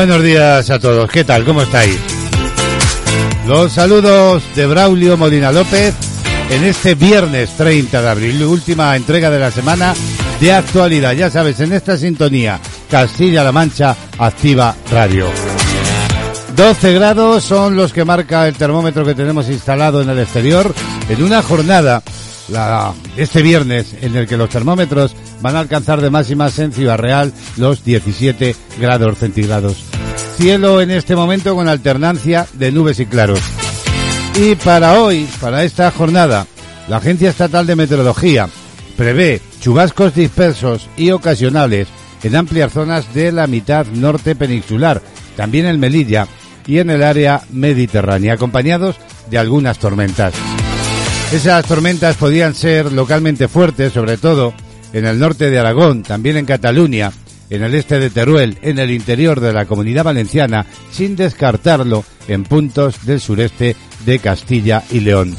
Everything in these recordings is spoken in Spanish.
Buenos días a todos, ¿qué tal? ¿Cómo estáis? Los saludos de Braulio Molina López en este viernes 30 de abril, última entrega de la semana de actualidad. Ya sabes, en esta sintonía, Castilla-La Mancha Activa Radio. 12 grados son los que marca el termómetro que tenemos instalado en el exterior en una jornada este viernes en el que los termómetros van a alcanzar de máximas en Ciudad Real los 17 grados centígrados. Cielo en este momento con alternancia de nubes y claros. Y para hoy, para esta jornada, la Agencia Estatal de Meteorología prevé chubascos dispersos y ocasionales en amplias zonas de la mitad norte peninsular, también en Melilla y en el área mediterránea, acompañados de algunas tormentas. Esas tormentas podían ser localmente fuertes, sobre todo en el norte de Aragón, también en Cataluña, en el este de Teruel, en el interior de la comunidad valenciana, sin descartarlo en puntos del sureste de Castilla y León.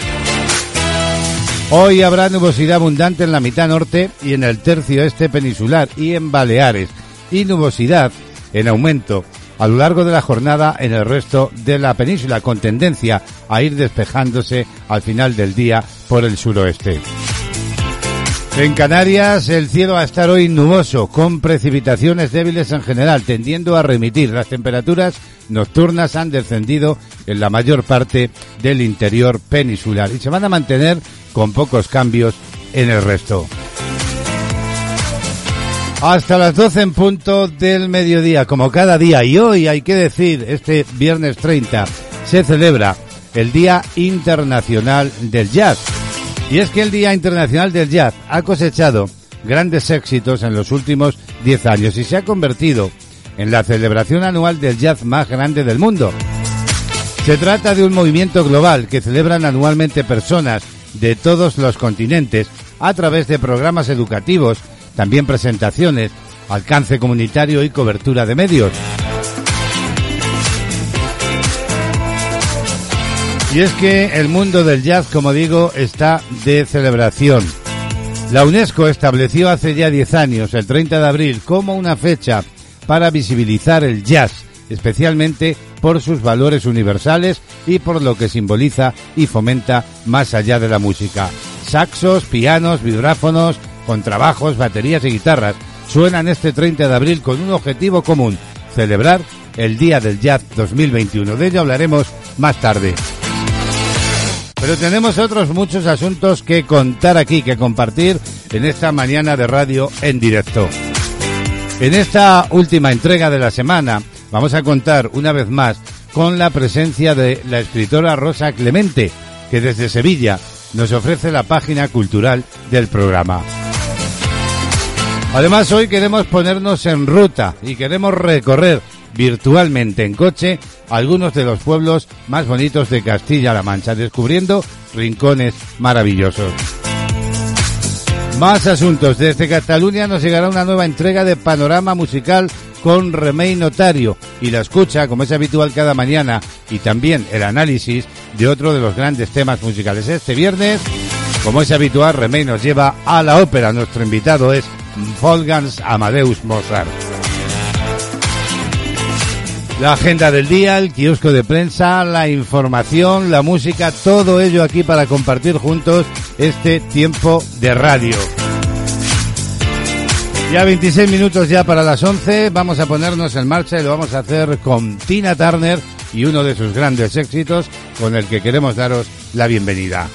Hoy habrá nubosidad abundante en la mitad norte y en el tercio este peninsular y en Baleares, y nubosidad en aumento a lo largo de la jornada en el resto de la península, con tendencia a ir despejándose al final del día por el suroeste. En Canarias el cielo va a estar hoy nuboso, con precipitaciones débiles en general, tendiendo a remitir. Las temperaturas nocturnas han descendido en la mayor parte del interior peninsular y se van a mantener con pocos cambios en el resto hasta las 12 en punto del mediodía, como cada día. Y hoy, hay que decir, este viernes 30, se celebra el Día Internacional del Jazz. Y es que el Día Internacional del Jazz ha cosechado grandes éxitos en los últimos 10 años y se ha convertido en la celebración anual del jazz más grande del mundo. Se trata de un movimiento global que celebran anualmente personas de todos los continentes a través de programas educativos también presentaciones, alcance comunitario y cobertura de medios. Y es que el mundo del jazz, como digo, está de celebración. La UNESCO estableció hace ya 10 años, el 30 de abril, como una fecha para visibilizar el jazz, especialmente por sus valores universales y por lo que simboliza y fomenta más allá de la música. Saxos, pianos, vibráfonos, con trabajos, baterías y guitarras, suenan este 30 de abril con un objetivo común, celebrar el Día del Jazz 2021. De ello hablaremos más tarde. Pero tenemos otros muchos asuntos que contar aquí, que compartir en esta mañana de radio en directo. En esta última entrega de la semana vamos a contar una vez más con la presencia de la escritora Rosa Clemente, que desde Sevilla nos ofrece la página cultural del programa. Además, hoy queremos ponernos en ruta y queremos recorrer virtualmente en coche algunos de los pueblos más bonitos de Castilla-La Mancha, descubriendo rincones maravillosos. Más asuntos. Desde Cataluña nos llegará una nueva entrega de Panorama Musical con Remey Notario y la escucha, como es habitual cada mañana, y también el análisis de otro de los grandes temas musicales. Este viernes, como es habitual, Remey nos lleva a la ópera. Nuestro invitado es Wolfgang Amadeus Mozart. La agenda del día, el kiosco de prensa, la información, la música, todo ello aquí para compartir juntos este tiempo de radio. Ya 26 minutos ya para las 11, vamos a ponernos en marcha y lo vamos a hacer con Tina Turner y uno de sus grandes éxitos con el que queremos daros la bienvenida.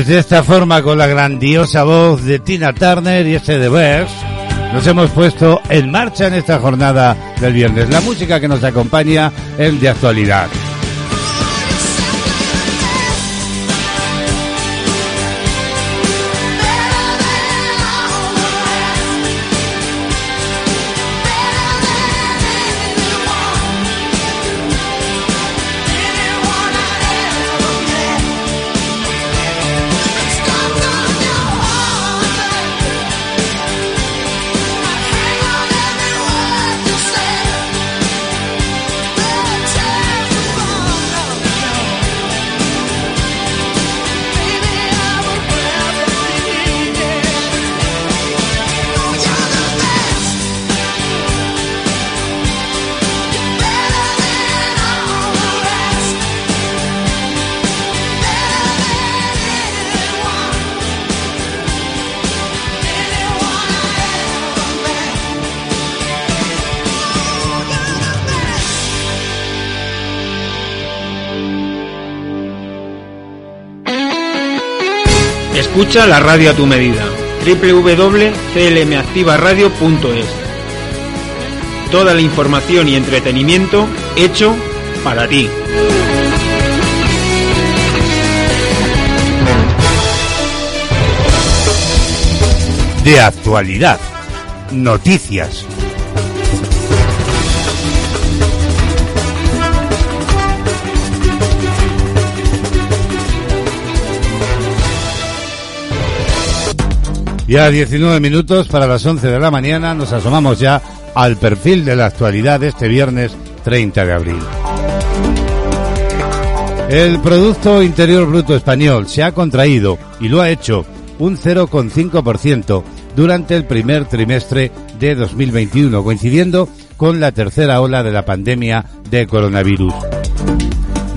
Pues de esta forma, con la grandiosa voz de Tina Turner y este de Verse, nos hemos puesto en marcha en esta jornada del viernes. La música que nos acompaña es de actualidad. Escucha la radio a tu medida. www.clmactivaradio.es Toda la información y entretenimiento hecho para ti. De actualidad. Noticias. Ya 19 minutos para las 11 de la mañana nos asomamos ya al perfil de la actualidad de este viernes 30 de abril. El Producto Interior Bruto Español se ha contraído y lo ha hecho un 0,5% durante el primer trimestre de 2021, coincidiendo con la tercera ola de la pandemia de coronavirus.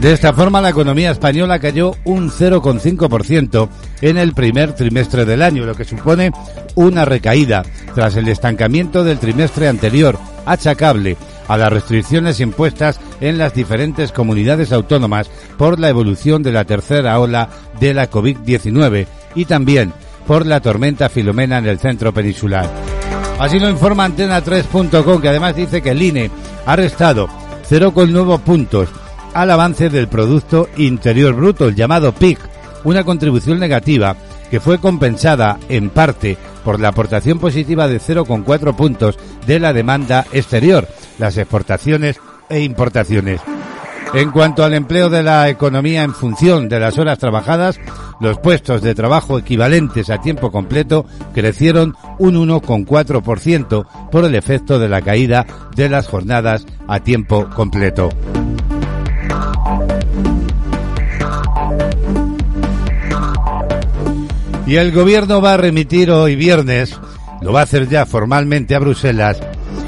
De esta forma, la economía española cayó un 0,5% en el primer trimestre del año, lo que supone una recaída tras el estancamiento del trimestre anterior, achacable a las restricciones impuestas en las diferentes comunidades autónomas por la evolución de la tercera ola de la COVID-19 y también por la tormenta Filomena en el centro peninsular. Así lo informa Antena3.com, que además dice que el INE ha restado 0,9 puntos al avance del Producto Interior Bruto, el llamado PIC, una contribución negativa que fue compensada en parte por la aportación positiva de 0,4 puntos de la demanda exterior, las exportaciones e importaciones. En cuanto al empleo de la economía en función de las horas trabajadas, los puestos de trabajo equivalentes a tiempo completo crecieron un 1,4% por el efecto de la caída de las jornadas a tiempo completo. Y el gobierno va a remitir hoy viernes, lo va a hacer ya formalmente a Bruselas,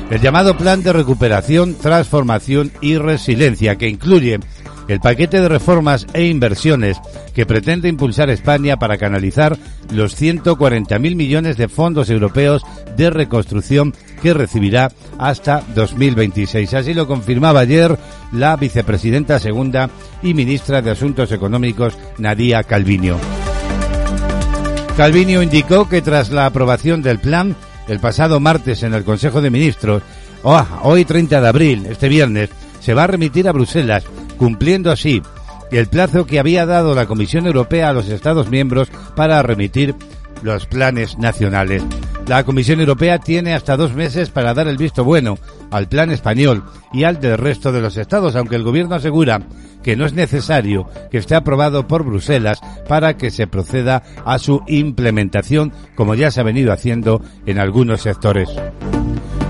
el llamado Plan de Recuperación, Transformación y Resiliencia, que incluye el paquete de reformas e inversiones que pretende impulsar España para canalizar los 140.000 millones de fondos europeos de reconstrucción que recibirá hasta 2026. Así lo confirmaba ayer la vicepresidenta segunda y ministra de Asuntos Económicos, Nadia Calviño. Calvinio indicó que tras la aprobación del plan el pasado martes en el Consejo de Ministros, oh, hoy 30 de abril, este viernes, se va a remitir a Bruselas, cumpliendo así el plazo que había dado la Comisión Europea a los Estados miembros para remitir los planes nacionales. La Comisión Europea tiene hasta dos meses para dar el visto bueno al plan español y al del resto de los estados, aunque el Gobierno asegura que no es necesario que esté aprobado por Bruselas para que se proceda a su implementación, como ya se ha venido haciendo en algunos sectores.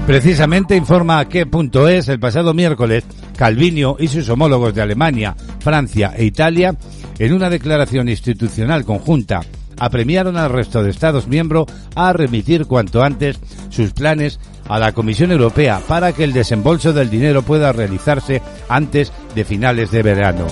Precisamente informa a qué punto es el pasado miércoles Calvinio y sus homólogos de Alemania, Francia e Italia, en una declaración institucional conjunta, apremiaron al resto de Estados miembros a remitir cuanto antes sus planes a la Comisión Europea para que el desembolso del dinero pueda realizarse antes de finales de verano.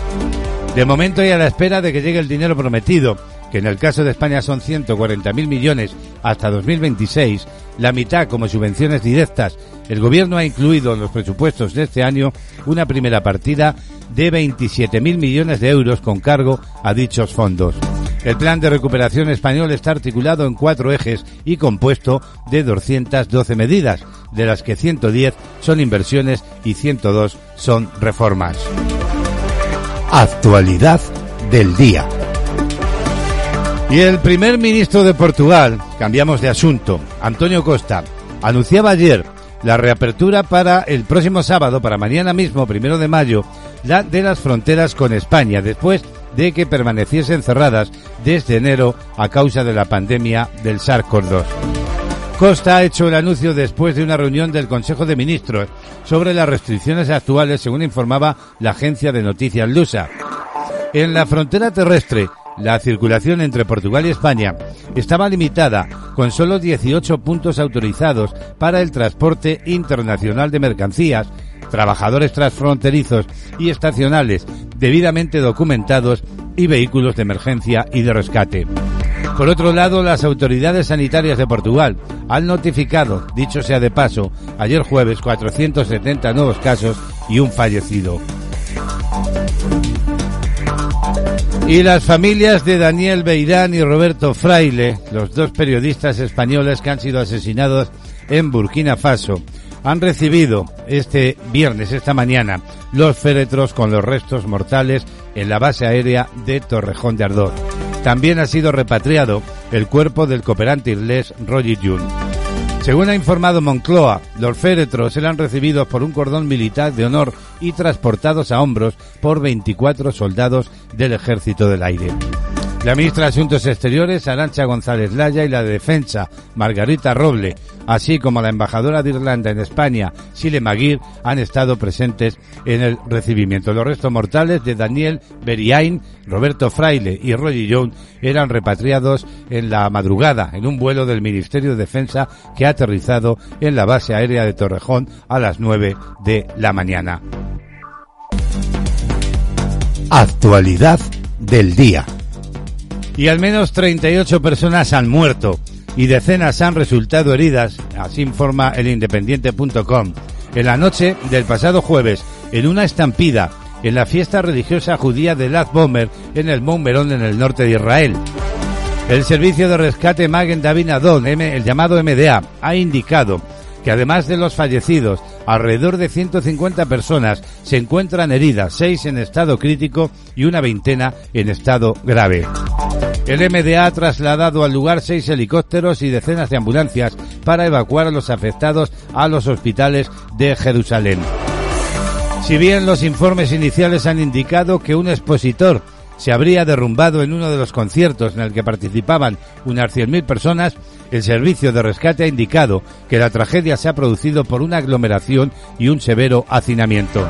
De momento y a la espera de que llegue el dinero prometido, que en el caso de España son 140.000 millones hasta 2026, la mitad como subvenciones directas, el Gobierno ha incluido en los presupuestos de este año una primera partida de 27.000 millones de euros con cargo a dichos fondos. El plan de recuperación español está articulado en cuatro ejes y compuesto de 212 medidas, de las que 110 son inversiones y 102 son reformas. Actualidad del día. Y el primer ministro de Portugal, cambiamos de asunto, Antonio Costa, anunciaba ayer la reapertura para el próximo sábado, para mañana mismo, primero de mayo, la de las fronteras con España, después de que permaneciesen cerradas desde enero a causa de la pandemia del SARS-CoV-2. Costa ha hecho el anuncio después de una reunión del Consejo de Ministros sobre las restricciones actuales, según informaba la agencia de noticias Lusa. En la frontera terrestre, la circulación entre Portugal y España estaba limitada con solo 18 puntos autorizados para el transporte internacional de mercancías, trabajadores transfronterizos y estacionales debidamente documentados y vehículos de emergencia y de rescate. Por otro lado, las autoridades sanitarias de Portugal han notificado, dicho sea de paso, ayer jueves 470 nuevos casos y un fallecido. Y las familias de Daniel Beirán y Roberto Fraile, los dos periodistas españoles que han sido asesinados en Burkina Faso, han recibido este viernes, esta mañana, los féretros con los restos mortales en la base aérea de Torrejón de Ardor. También ha sido repatriado el cuerpo del cooperante inglés Roger June. Según ha informado Moncloa, los féretros eran recibidos por un cordón militar de honor y transportados a hombros por 24 soldados del Ejército del Aire. La ministra de Asuntos Exteriores, Arancha González Laya, y la de Defensa, Margarita Roble, así como la embajadora de Irlanda en España, Sile Maguire, han estado presentes en el recibimiento. Los restos mortales de Daniel Beriain, Roberto Fraile y Roger Young eran repatriados en la madrugada en un vuelo del Ministerio de Defensa que ha aterrizado en la base aérea de Torrejón a las 9 de la mañana. Actualidad del día y al menos 38 personas han muerto y decenas han resultado heridas, así informa el independiente.com, en la noche del pasado jueves en una estampida en la fiesta religiosa judía de Laz en el Meron en el norte de Israel. El servicio de rescate Magen David Adon, el llamado MDA, ha indicado que además de los fallecidos, alrededor de 150 personas se encuentran heridas, seis en estado crítico y una veintena en estado grave. El MDA ha trasladado al lugar seis helicópteros y decenas de ambulancias para evacuar a los afectados a los hospitales de Jerusalén. Si bien los informes iniciales han indicado que un expositor se habría derrumbado en uno de los conciertos en el que participaban unas 100.000 personas, el servicio de rescate ha indicado que la tragedia se ha producido por una aglomeración y un severo hacinamiento.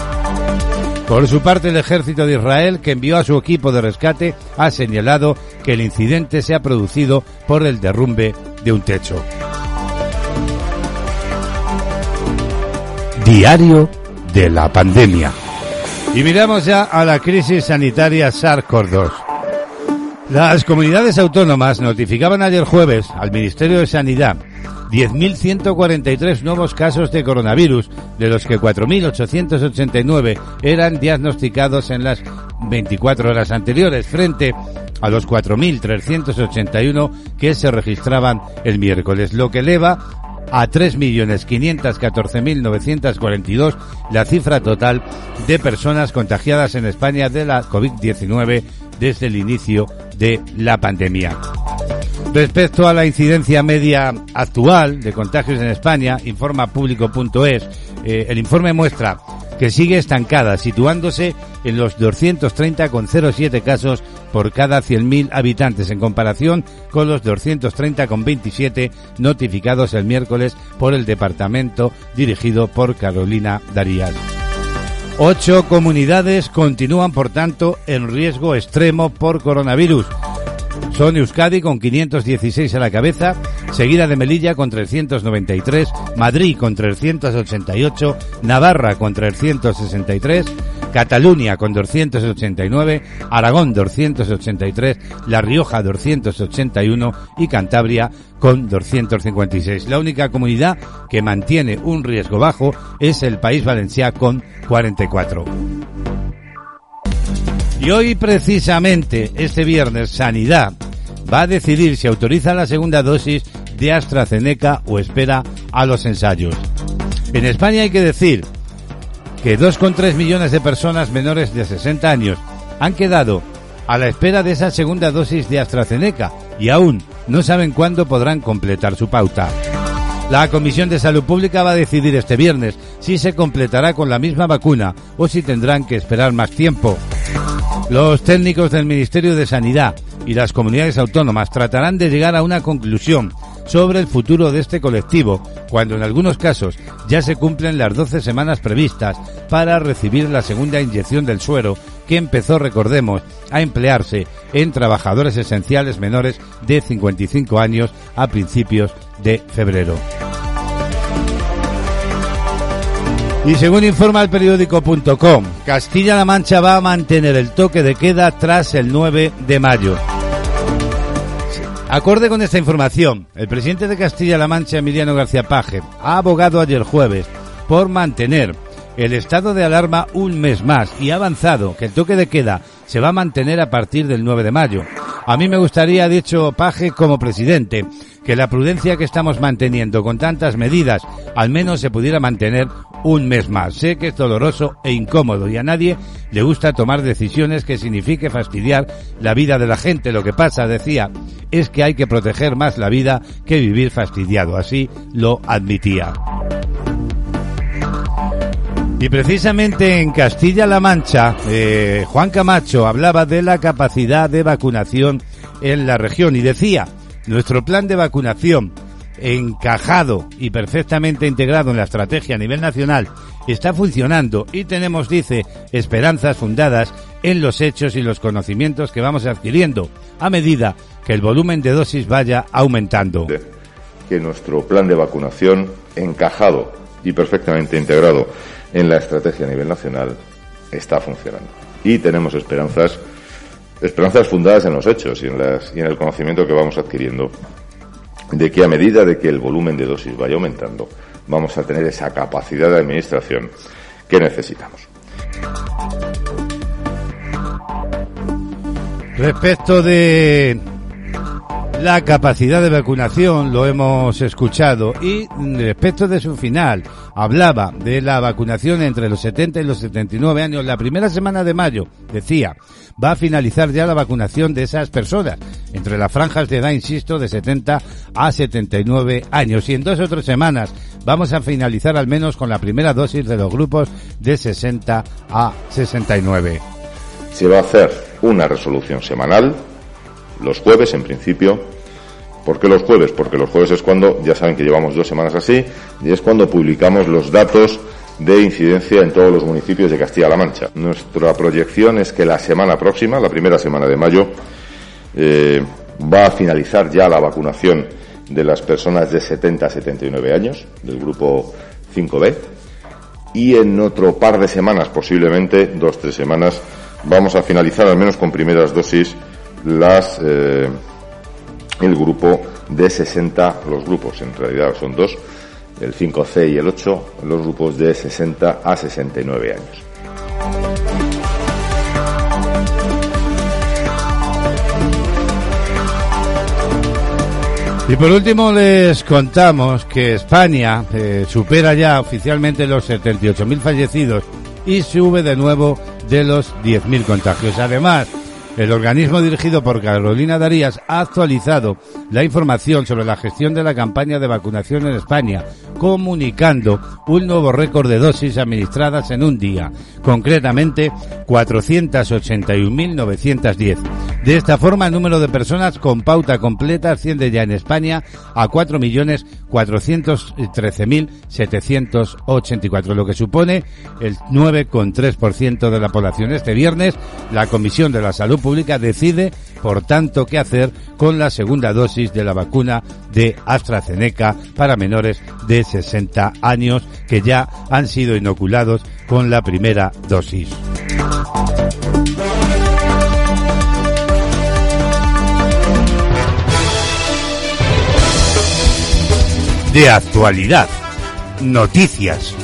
Por su parte, el ejército de Israel, que envió a su equipo de rescate, ha señalado que el incidente se ha producido por el derrumbe de un techo. Diario de la pandemia. Y miramos ya a la crisis sanitaria SARS-CoV-2. Las comunidades autónomas notificaban ayer jueves al Ministerio de Sanidad 10.143 nuevos casos de coronavirus, de los que 4.889 eran diagnosticados en las 24 horas anteriores, frente a los 4.381 que se registraban el miércoles, lo que eleva a 3.514.942 la cifra total de personas contagiadas en España de la COVID-19 desde el inicio de la pandemia. Respecto a la incidencia media actual de contagios en España, informa público.es, eh, el informe muestra que sigue estancada, situándose en los 230,07 casos por cada 100.000 habitantes, en comparación con los 230,27 notificados el miércoles por el departamento dirigido por Carolina Darías. Ocho comunidades continúan, por tanto, en riesgo extremo por coronavirus. Son Euskadi con 516 a la cabeza, seguida de Melilla con 393, Madrid con 388, Navarra con 363, Cataluña con 289, Aragón 283, La Rioja 281 y Cantabria con 256. La única comunidad que mantiene un riesgo bajo es el País Valenciano con 44. Y hoy precisamente, este viernes, Sanidad va a decidir si autoriza la segunda dosis de AstraZeneca o espera a los ensayos. En España hay que decir que 2,3 millones de personas menores de 60 años han quedado a la espera de esa segunda dosis de AstraZeneca y aún no saben cuándo podrán completar su pauta. La Comisión de Salud Pública va a decidir este viernes si se completará con la misma vacuna o si tendrán que esperar más tiempo. Los técnicos del Ministerio de Sanidad y las comunidades autónomas tratarán de llegar a una conclusión sobre el futuro de este colectivo, cuando en algunos casos ya se cumplen las 12 semanas previstas para recibir la segunda inyección del suero que empezó, recordemos, a emplearse en trabajadores esenciales menores de 55 años a principios de febrero. Y según informa el periódico.com, Castilla-La Mancha va a mantener el toque de queda tras el 9 de mayo. Acorde con esta información, el presidente de Castilla-La Mancha, Emiliano García Paje, ha abogado ayer jueves por mantener el estado de alarma un mes más y ha avanzado que el toque de queda se va a mantener a partir del 9 de mayo. A mí me gustaría, dicho Paje como presidente, que la prudencia que estamos manteniendo con tantas medidas al menos se pudiera mantener un mes más. Sé que es doloroso e incómodo y a nadie le gusta tomar decisiones que signifique fastidiar la vida de la gente. Lo que pasa, decía, es que hay que proteger más la vida que vivir fastidiado. Así lo admitía. Y precisamente en Castilla-La Mancha, eh, Juan Camacho hablaba de la capacidad de vacunación en la región y decía, nuestro plan de vacunación encajado y perfectamente integrado en la estrategia a nivel nacional está funcionando y tenemos, dice, esperanzas fundadas en los hechos y los conocimientos que vamos adquiriendo a medida que el volumen de dosis vaya aumentando. Que nuestro plan de vacunación encajado y perfectamente integrado en la estrategia a nivel nacional está funcionando. Y tenemos esperanzas, esperanzas fundadas en los hechos y en, y en el conocimiento que vamos adquiriendo de que a medida de que el volumen de dosis vaya aumentando, vamos a tener esa capacidad de administración que necesitamos. Respecto de la capacidad de vacunación, lo hemos escuchado, y respecto de su final, hablaba de la vacunación entre los 70 y los 79 años. La primera semana de mayo, decía, va a finalizar ya la vacunación de esas personas, entre las franjas de edad, insisto, de 70 a 79 años. Y en dos o tres semanas vamos a finalizar al menos con la primera dosis de los grupos de 60 a 69. Se va a hacer una resolución semanal, los jueves en principio, ¿Por qué los jueves? Porque los jueves es cuando, ya saben que llevamos dos semanas así, y es cuando publicamos los datos de incidencia en todos los municipios de Castilla-La Mancha. Nuestra proyección es que la semana próxima, la primera semana de mayo, eh, va a finalizar ya la vacunación de las personas de 70 a 79 años, del grupo 5B, y en otro par de semanas, posiblemente dos, tres semanas, vamos a finalizar al menos con primeras dosis las eh, el grupo de 60, los grupos en realidad son dos, el 5C y el 8, los grupos de 60 a 69 años. Y por último les contamos que España eh, supera ya oficialmente los 78.000 fallecidos y sube de nuevo de los 10.000 contagios. Además, el organismo dirigido por Carolina Darías ha actualizado la información sobre la gestión de la campaña de vacunación en España, comunicando un nuevo récord de dosis administradas en un día, concretamente 481.910. De esta forma, el número de personas con pauta completa asciende ya en España a 4.413.784, lo que supone el 9,3% de la población. Este viernes, la Comisión de la Salud Pública decide, por tanto, qué hacer con la segunda dosis de la vacuna de AstraZeneca para menores de 60 años que ya han sido inoculados con la primera dosis. De actualidad. Noticias.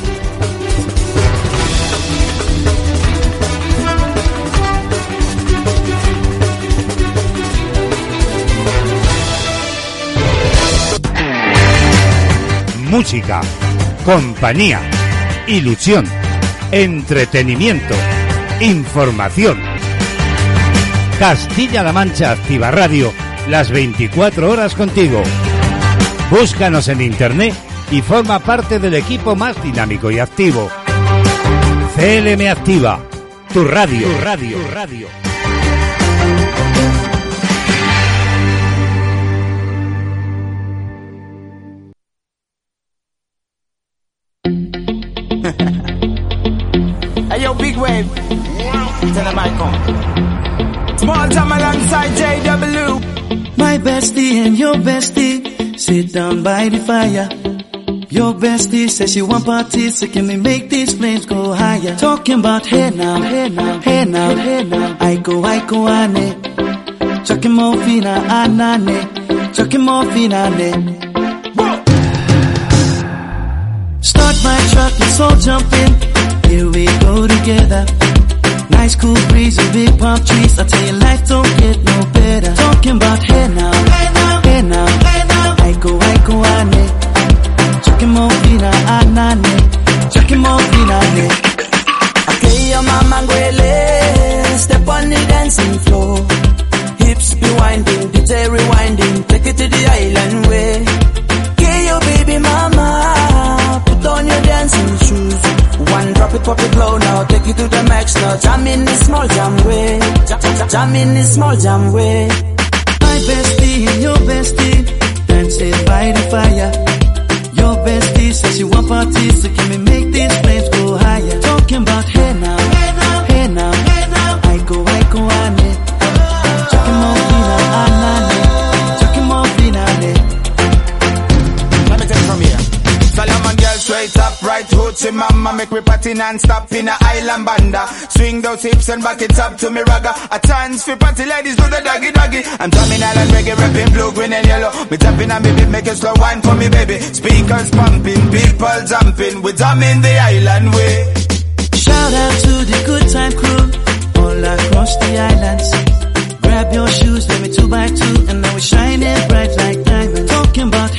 Música, compañía, ilusión, entretenimiento, información. Castilla-La Mancha Activa Radio, las 24 horas contigo. Búscanos en internet y forma parte del equipo más dinámico y activo. CLM Activa, tu radio, radio, radio. Wave. Tell them I come. Small time alongside JW. My bestie and your bestie sit down by the fire. Your bestie says she want parties, so can we make these flames go higher? Talking about hey now, hey now, hey now, hey now. I go, I go, ane. Chucking more fina, ah, anane. Ah, Chucking more fina, ane. Start my truck, let's all jump in. Here we go together. Nice cool breeze and big palm trees. I tell you, life don't get no better. Talking about hey now, hey now, hey now, hey now. I go, ane. Chucking more fina, anane. Chucking more fina, ane. Okay, your mama ngwele. Step on the dancing floor. Hips be winding, DJ rewinding. Take it to the island way. Okay, your baby mama. Put on your dancing drop it, pop it low now. Take it to the max now. Jam in the small jam way. Jam, in the small jam way. My bestie and your bestie dancing by the fire. Your bestie says she want parties, so can we make these flames go higher? Talking about hey now, hoochie mama Make me party non-stop in a island banda. Swing those hips and back it up to me ragga. A chance for party ladies do the doggy doggy. I'm drumming island reggae, rapping blue, green and yellow. Me tapping and baby, make it slow wine for me baby. Speakers pumping, people jumping. We drumming the island way. Shout out to the good time crew all across the islands. Grab your shoes, let me two by two, and now we're shining bright like diamonds. Talking about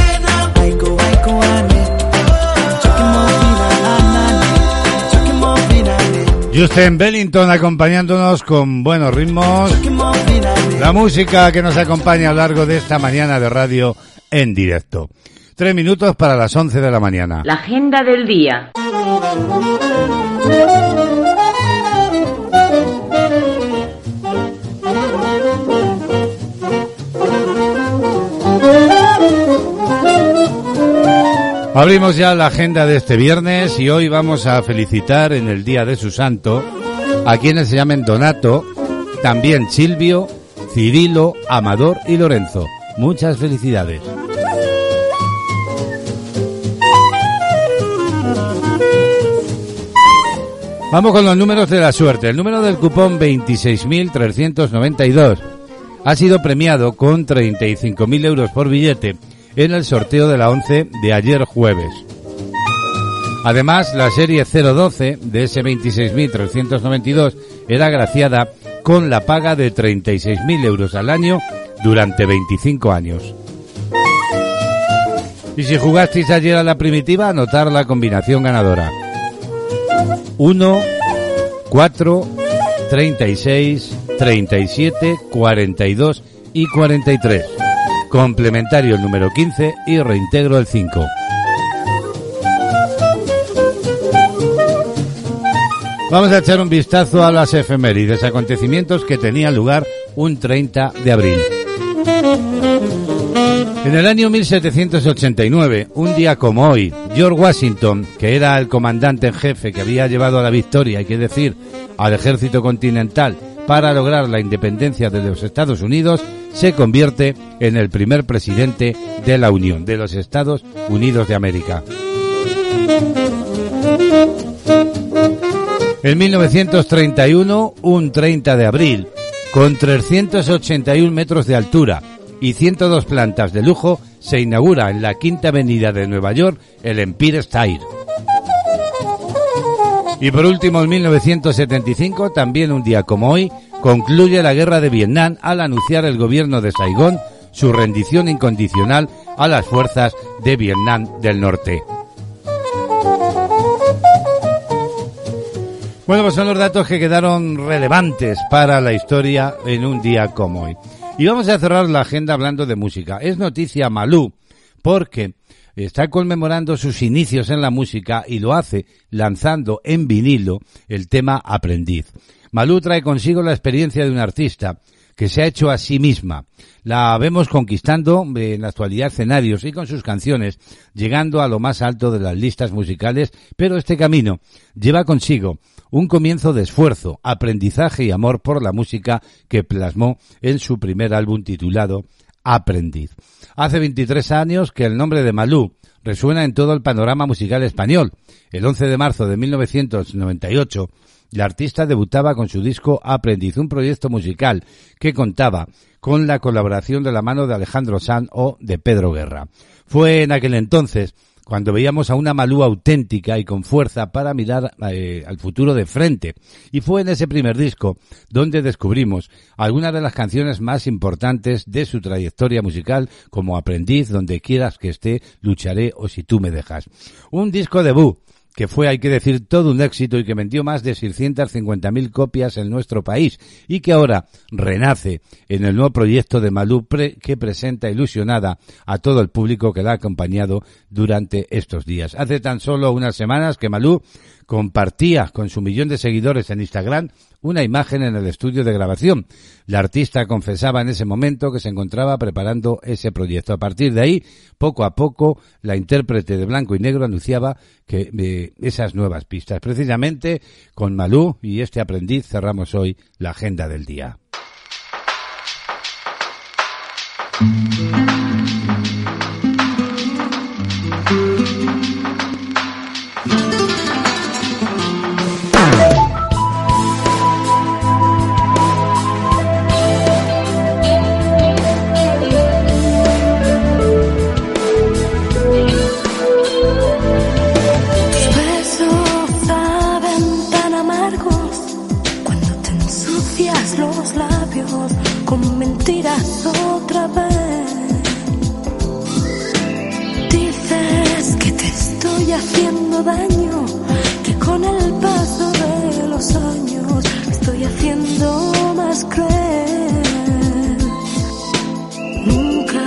Justin Bellington acompañándonos con buenos ritmos. La música que nos acompaña a lo largo de esta mañana de radio en directo. Tres minutos para las once de la mañana. La agenda del día. Abrimos ya la agenda de este viernes y hoy vamos a felicitar en el día de su santo a quienes se llamen Donato, también Silvio, Cirilo, Amador y Lorenzo. Muchas felicidades. Vamos con los números de la suerte. El número del cupón 26.392 ha sido premiado con 35.000 euros por billete en el sorteo de la 11 de ayer jueves. Además, la serie 012 de ese 26.392 era agraciada con la paga de 36.000 euros al año durante 25 años. Y si jugasteis ayer a la primitiva, anotar la combinación ganadora. 1, 4, 36, 37, 42 y 43. Complementario el número 15 y reintegro el 5. Vamos a echar un vistazo a las efemérides, acontecimientos que tenían lugar un 30 de abril. En el año 1789, un día como hoy, George Washington, que era el comandante en jefe que había llevado a la victoria, hay que decir, al ejército continental para lograr la independencia de los Estados Unidos, se convierte en el primer presidente de la Unión de los Estados Unidos de América. En 1931, un 30 de abril, con 381 metros de altura y 102 plantas de lujo, se inaugura en la Quinta Avenida de Nueva York el Empire State. Y por último, en 1975, también un día como hoy, concluye la guerra de Vietnam al anunciar el gobierno de Saigón su rendición incondicional a las fuerzas de Vietnam del Norte. Bueno, pues son los datos que quedaron relevantes para la historia en un día como hoy. Y vamos a cerrar la agenda hablando de música. Es noticia Malú, porque está conmemorando sus inicios en la música y lo hace lanzando en vinilo el tema Aprendiz. Malú trae consigo la experiencia de un artista que se ha hecho a sí misma. La vemos conquistando en la actualidad escenarios y con sus canciones, llegando a lo más alto de las listas musicales, pero este camino lleva consigo un comienzo de esfuerzo, aprendizaje y amor por la música que plasmó en su primer álbum titulado Aprendiz. Hace 23 años que el nombre de Malú resuena en todo el panorama musical español. El 11 de marzo de 1998, la artista debutaba con su disco Aprendiz, un proyecto musical que contaba con la colaboración de la mano de Alejandro San o de Pedro Guerra. Fue en aquel entonces cuando veíamos a una Malú auténtica y con fuerza para mirar eh, al futuro de frente. Y fue en ese primer disco donde descubrimos algunas de las canciones más importantes de su trayectoria musical, como Aprendiz, Donde quieras que esté, Lucharé o Si tú me dejas. Un disco debut que fue, hay que decir, todo un éxito y que vendió más de 650.000 copias en nuestro país y que ahora renace en el nuevo proyecto de Malú que presenta ilusionada a todo el público que la ha acompañado durante estos días. Hace tan solo unas semanas que Malú compartía con su millón de seguidores en Instagram una imagen en el estudio de grabación. La artista confesaba en ese momento que se encontraba preparando ese proyecto. A partir de ahí, poco a poco, la intérprete de blanco y negro anunciaba que eh, esas nuevas pistas. Precisamente con Malú y este aprendiz cerramos hoy la agenda del día. daño que con el paso de los años estoy haciendo más cruel. Nunca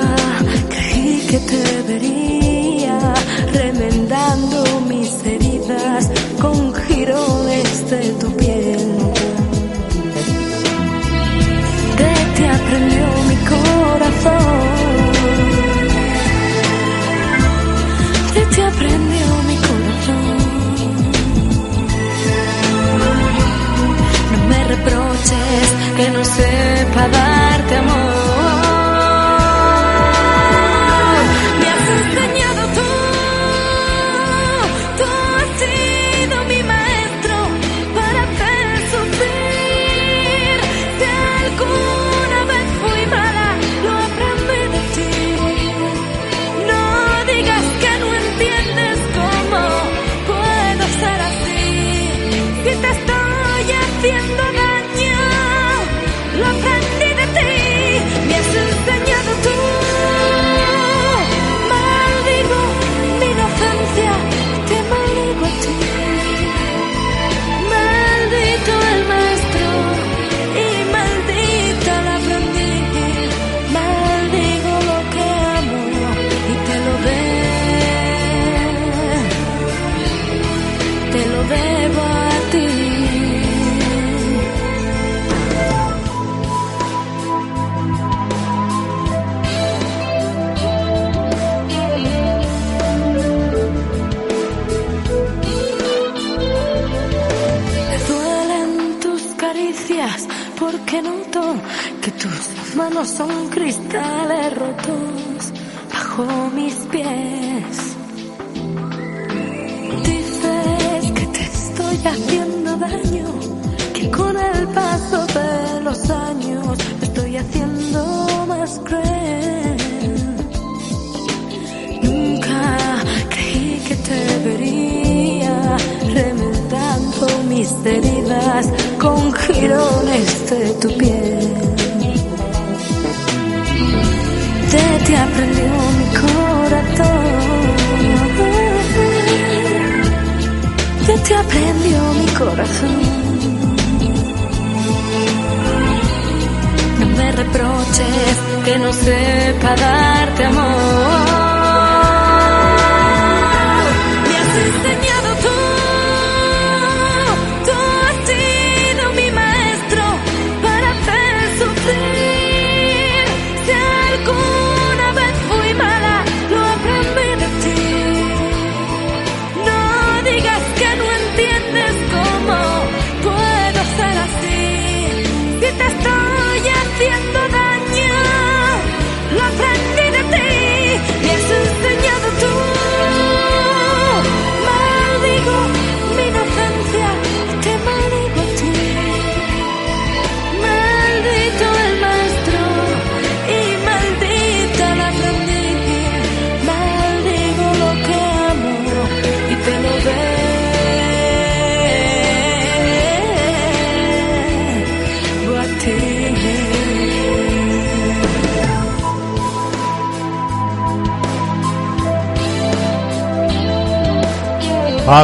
creí que te vería remendando mis heridas con girones de tu piel. De ti aprendió que no sepa darte amor.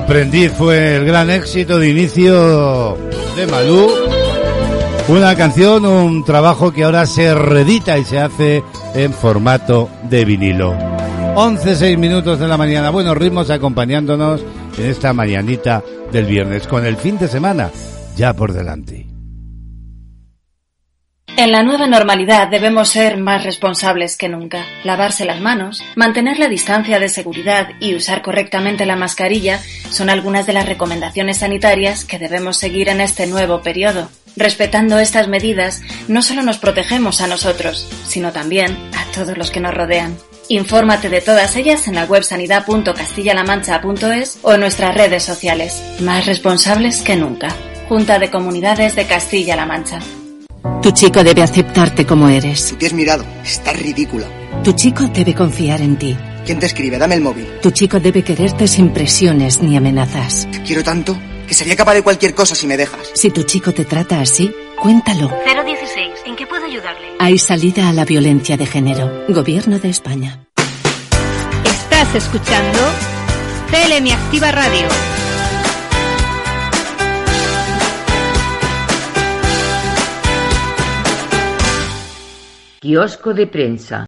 Aprendiz fue el gran éxito de inicio de Malú. Una canción, un trabajo que ahora se redita y se hace en formato de vinilo. 11, 6 minutos de la mañana. Buenos ritmos acompañándonos en esta mañanita del viernes con el fin de semana ya por delante. En la nueva normalidad debemos ser más responsables que nunca. Lavarse las manos, mantener la distancia de seguridad y usar correctamente la mascarilla son algunas de las recomendaciones sanitarias que debemos seguir en este nuevo periodo. Respetando estas medidas, no solo nos protegemos a nosotros, sino también a todos los que nos rodean. Infórmate de todas ellas en la web sanidad.castillalamancha.es o en nuestras redes sociales. Más responsables que nunca. Junta de Comunidades de Castilla-La Mancha. Tu chico debe aceptarte como eres. Te has mirado. Estás ridícula. Tu chico debe confiar en ti. ¿Quién te escribe? Dame el móvil. Tu chico debe quererte sin presiones ni amenazas. Te quiero tanto que sería capaz de cualquier cosa si me dejas. Si tu chico te trata así, cuéntalo. 016. ¿En qué puedo ayudarle? Hay salida a la violencia de género. Gobierno de España. Estás escuchando Telemi Activa Radio. Kiosco de prensa.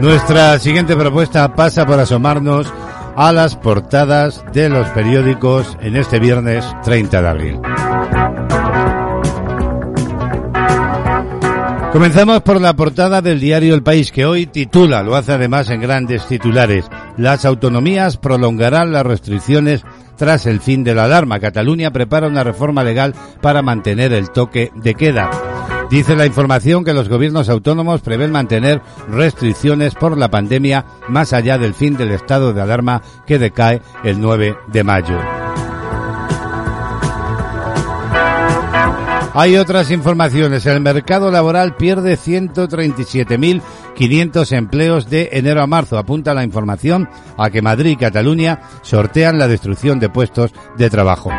Nuestra siguiente propuesta pasa por asomarnos a las portadas de los periódicos en este viernes 30 de abril. Comenzamos por la portada del diario El País que hoy titula, lo hace además en grandes titulares, las autonomías prolongarán las restricciones tras el fin de la alarma. Cataluña prepara una reforma legal para mantener el toque de queda. Dice la información que los gobiernos autónomos prevén mantener restricciones por la pandemia más allá del fin del estado de alarma que decae el 9 de mayo. Hay otras informaciones. El mercado laboral pierde 137.500 empleos de enero a marzo. Apunta la información a que Madrid y Cataluña sortean la destrucción de puestos de trabajo.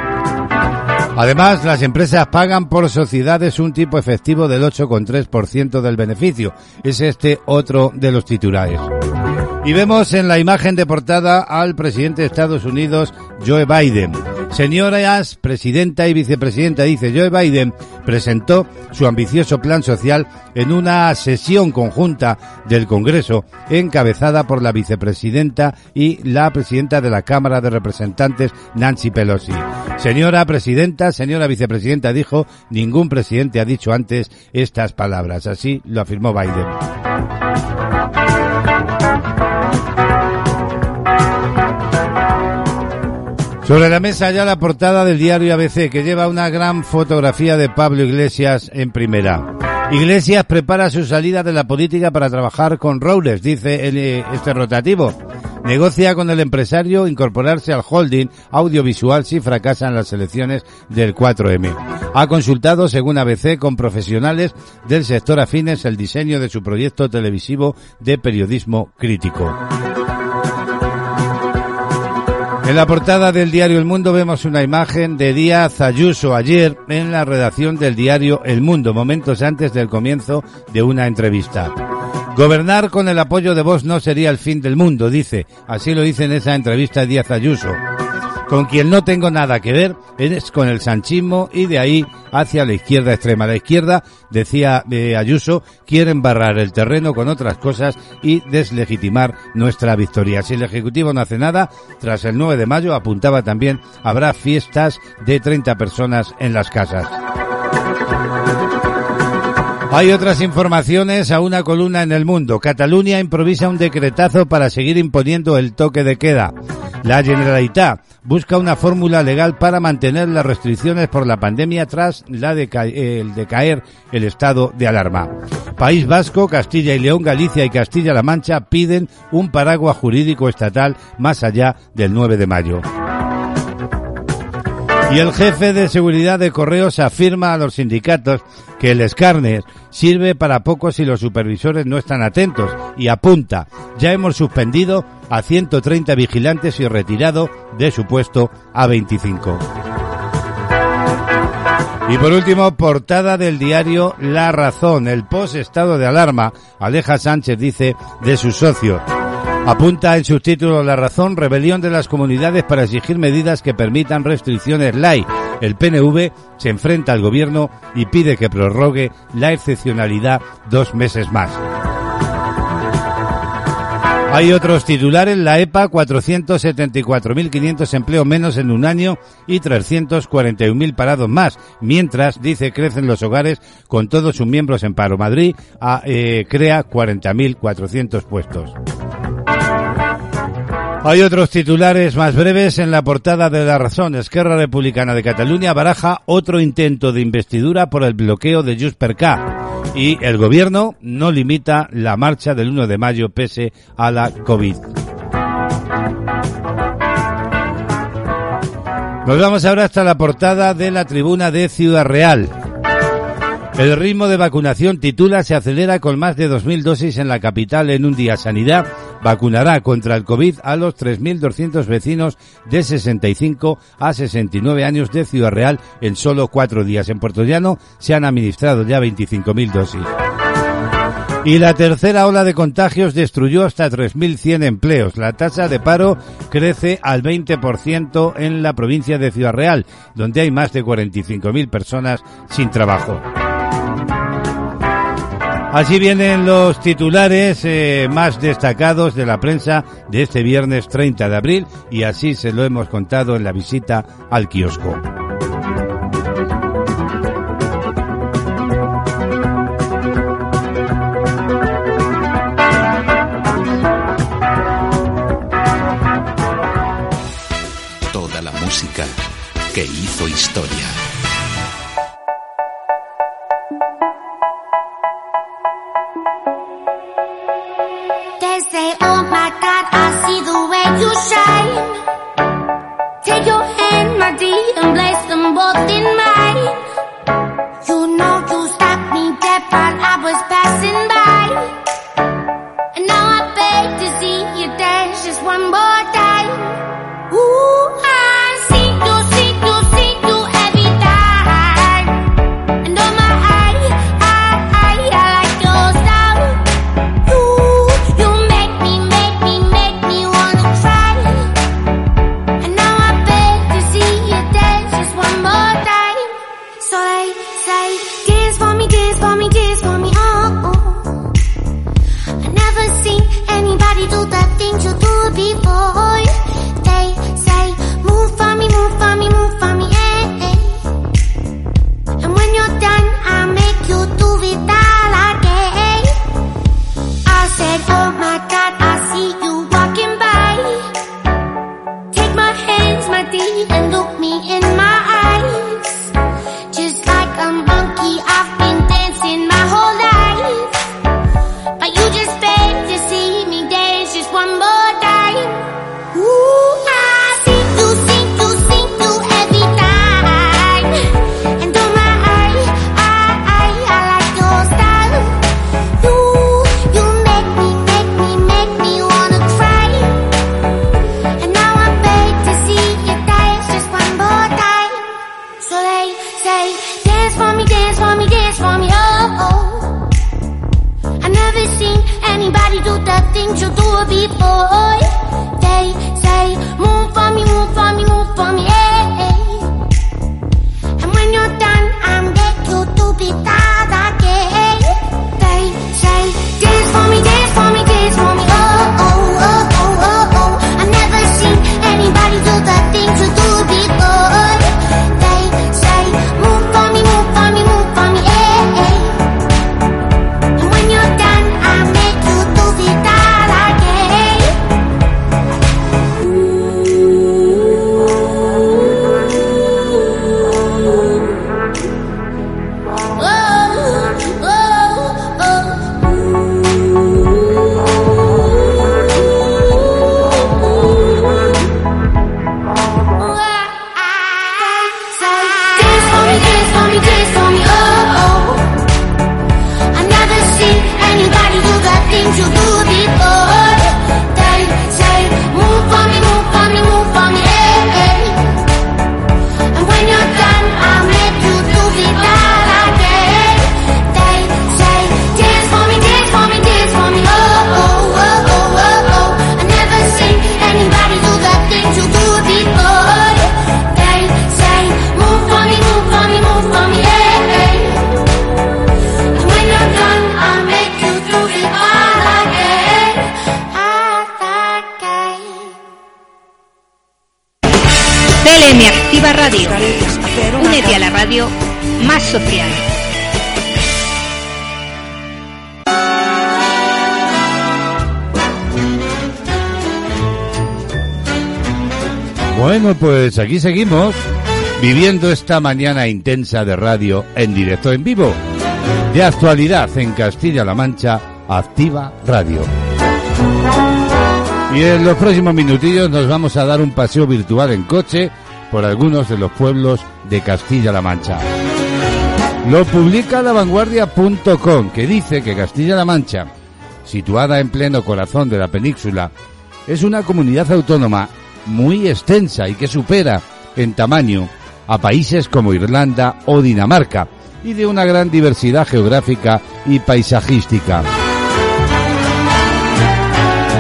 Además, las empresas pagan por sociedades un tipo efectivo del 8,3% del beneficio. Es este otro de los titulares. Y vemos en la imagen de portada al presidente de Estados Unidos, Joe Biden. Señoras, presidenta y vicepresidenta, dice Joe Biden, presentó su ambicioso plan social en una sesión conjunta del Congreso encabezada por la vicepresidenta y la presidenta de la Cámara de Representantes, Nancy Pelosi. Señora presidenta, señora vicepresidenta, dijo, ningún presidente ha dicho antes estas palabras. Así lo afirmó Biden. Sobre la mesa ya la portada del diario ABC que lleva una gran fotografía de Pablo Iglesias en primera. Iglesias prepara su salida de la política para trabajar con Robles, dice eh, este rotativo. Negocia con el empresario incorporarse al holding audiovisual si fracasan las elecciones del 4M. Ha consultado, según ABC, con profesionales del sector afines el diseño de su proyecto televisivo de periodismo crítico. En la portada del diario El Mundo vemos una imagen de Díaz Ayuso ayer en la redacción del diario El Mundo, momentos antes del comienzo de una entrevista. Gobernar con el apoyo de Vox no sería el fin del mundo, dice. Así lo dice en esa entrevista Díaz Ayuso. Con quien no tengo nada que ver es con el sanchismo y de ahí hacia la izquierda extrema. La izquierda, decía eh, Ayuso, quiere embarrar el terreno con otras cosas y deslegitimar nuestra victoria. Si el Ejecutivo no hace nada, tras el 9 de mayo, apuntaba también, habrá fiestas de 30 personas en las casas. Hay otras informaciones a una columna en el mundo. Cataluña improvisa un decretazo para seguir imponiendo el toque de queda. La Generalitat busca una fórmula legal para mantener las restricciones por la pandemia tras la el decaer el estado de alarma. País Vasco, Castilla y León, Galicia y Castilla-La Mancha piden un paraguas jurídico estatal más allá del 9 de mayo. Y el jefe de seguridad de correos afirma a los sindicatos que el escarne sirve para poco si los supervisores no están atentos y apunta, ya hemos suspendido a 130 vigilantes y retirado de su puesto a 25. Y por último, portada del diario La Razón. El post estado de alarma, Aleja Sánchez dice, de sus socios. Apunta en subtítulo La razón, rebelión de las comunidades para exigir medidas que permitan restricciones light. El PNV se enfrenta al gobierno y pide que prorrogue la excepcionalidad dos meses más. Hay otros titulares, la EPA 474.500 empleos menos en un año y 341.000 parados más, mientras, dice, crecen los hogares con todos sus miembros en paro. Madrid ah, eh, crea 40.400 puestos. Hay otros titulares más breves en la portada de La Razón. Esquerra Republicana de Cataluña baraja otro intento de investidura por el bloqueo de Just per K. Y el gobierno no limita la marcha del 1 de mayo pese a la COVID. Nos vamos ahora hasta la portada de la tribuna de Ciudad Real. El ritmo de vacunación titula se acelera con más de 2.000 dosis en la capital en un día. Sanidad vacunará contra el COVID a los 3.200 vecinos de 65 a 69 años de Ciudad Real en solo cuatro días. En Puerto Llano se han administrado ya 25.000 dosis. Y la tercera ola de contagios destruyó hasta 3.100 empleos. La tasa de paro crece al 20% en la provincia de Ciudad Real, donde hay más de 45.000 personas sin trabajo. Así vienen los titulares eh, más destacados de la prensa de este viernes 30 de abril y así se lo hemos contado en la visita al kiosco. Toda la música que hizo historia. The aquí seguimos viviendo esta mañana intensa de radio en directo en vivo. De actualidad en Castilla-La Mancha, Activa Radio. Y en los próximos minutillos nos vamos a dar un paseo virtual en coche por algunos de los pueblos de Castilla-La Mancha. Lo publica lavanguardia.com, que dice que Castilla-La Mancha, situada en pleno corazón de la península, es una comunidad autónoma muy extensa y que supera en tamaño a países como Irlanda o Dinamarca y de una gran diversidad geográfica y paisajística.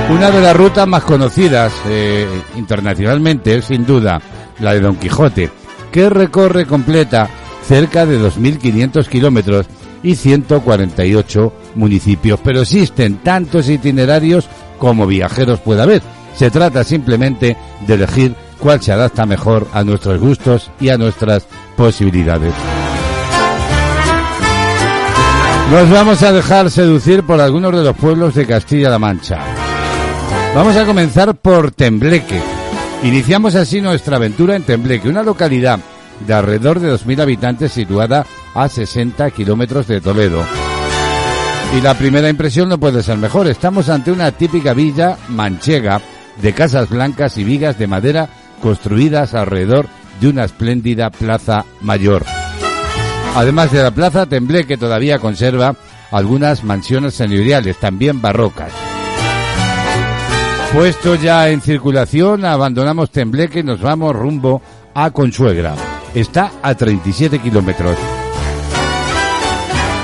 Una de las rutas más conocidas eh, internacionalmente es sin duda la de Don Quijote, que recorre completa cerca de 2.500 kilómetros y 148 municipios. Pero existen tantos itinerarios como viajeros pueda haber. Se trata simplemente de elegir cuál se adapta mejor a nuestros gustos y a nuestras posibilidades. Nos vamos a dejar seducir por algunos de los pueblos de Castilla-La Mancha. Vamos a comenzar por Tembleque. Iniciamos así nuestra aventura en Tembleque, una localidad de alrededor de 2.000 habitantes situada a 60 kilómetros de Toledo. Y la primera impresión no puede ser mejor. Estamos ante una típica villa manchega de casas blancas y vigas de madera construidas alrededor de una espléndida plaza mayor. Además de la plaza, Tembleque todavía conserva algunas mansiones señoriales, también barrocas. Puesto ya en circulación, abandonamos Tembleque y nos vamos rumbo a Consuegra. Está a 37 kilómetros.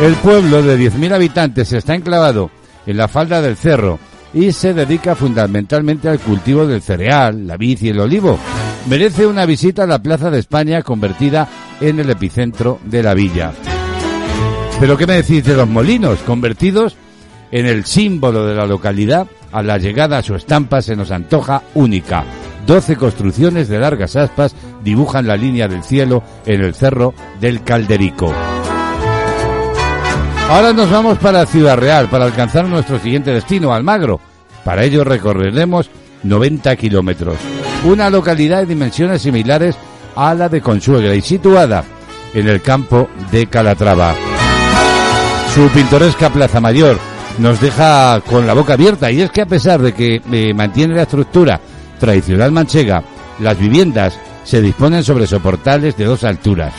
El pueblo de 10.000 habitantes está enclavado en la falda del cerro y se dedica fundamentalmente al cultivo del cereal, la vid y el olivo. Merece una visita a la Plaza de España convertida en el epicentro de la villa. Pero ¿qué me decís de los molinos convertidos en el símbolo de la localidad? A la llegada a su estampa se nos antoja única. Doce construcciones de largas aspas dibujan la línea del cielo en el cerro del Calderico. Ahora nos vamos para Ciudad Real para alcanzar nuestro siguiente destino, Almagro. Para ello recorreremos 90 kilómetros. Una localidad de dimensiones similares a la de Consuegra y situada en el campo de Calatrava. Su pintoresca Plaza Mayor nos deja con la boca abierta y es que a pesar de que eh, mantiene la estructura tradicional manchega, las viviendas se disponen sobre soportales de dos alturas.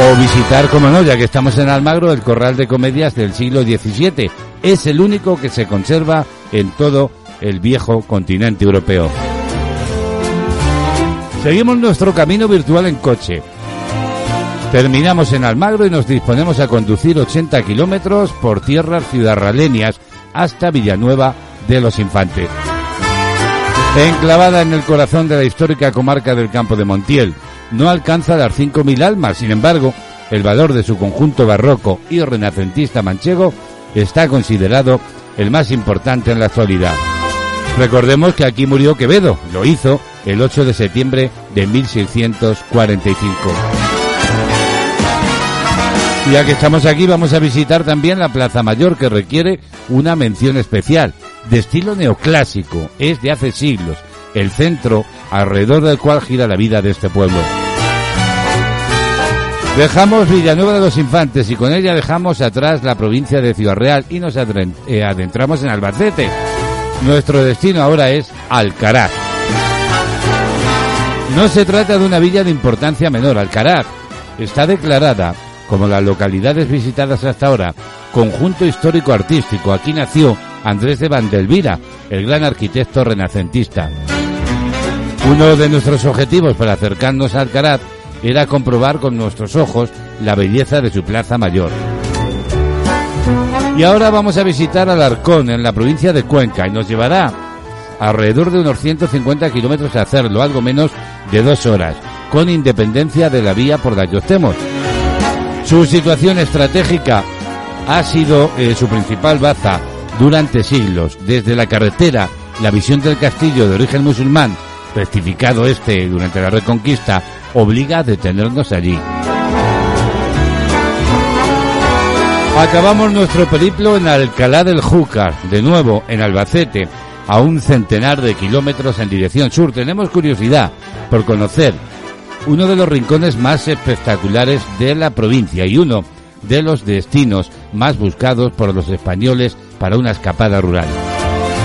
O visitar, como no, ya que estamos en Almagro, el corral de comedias del siglo XVII. Es el único que se conserva en todo el viejo continente europeo. Seguimos nuestro camino virtual en coche. Terminamos en Almagro y nos disponemos a conducir 80 kilómetros por tierras ciudadraleñas hasta Villanueva de los Infantes. Enclavada en el corazón de la histórica comarca del Campo de Montiel, no alcanza las 5.000 almas, sin embargo, el valor de su conjunto barroco y renacentista manchego está considerado el más importante en la actualidad. Recordemos que aquí murió Quevedo, lo hizo el 8 de septiembre de 1645. Ya que estamos aquí, vamos a visitar también la Plaza Mayor, que requiere una mención especial. De estilo neoclásico, es de hace siglos, el centro alrededor del cual gira la vida de este pueblo. Dejamos Villanueva de los Infantes y con ella dejamos atrás la provincia de Ciudad Real y nos eh, adentramos en Albacete. Nuestro destino ahora es Alcaraz. No se trata de una villa de importancia menor. Alcaraz está declarada como las localidades visitadas hasta ahora, conjunto histórico artístico. Aquí nació Andrés de Vandelvira, el gran arquitecto renacentista. Uno de nuestros objetivos para acercarnos a Alcaraz era comprobar con nuestros ojos la belleza de su plaza mayor. Y ahora vamos a visitar Alarcón, en la provincia de Cuenca, y nos llevará alrededor de unos 150 kilómetros a hacerlo, algo menos de dos horas, con independencia de la vía por la que estemos. Su situación estratégica ha sido eh, su principal baza durante siglos, desde la carretera, la visión del castillo de origen musulmán, rectificado este durante la Reconquista, obliga a detenernos allí. Acabamos nuestro periplo en Alcalá del Júcar, de nuevo en Albacete, a un centenar de kilómetros en dirección sur. Tenemos curiosidad por conocer uno de los rincones más espectaculares de la provincia y uno de los destinos más buscados por los españoles para una escapada rural.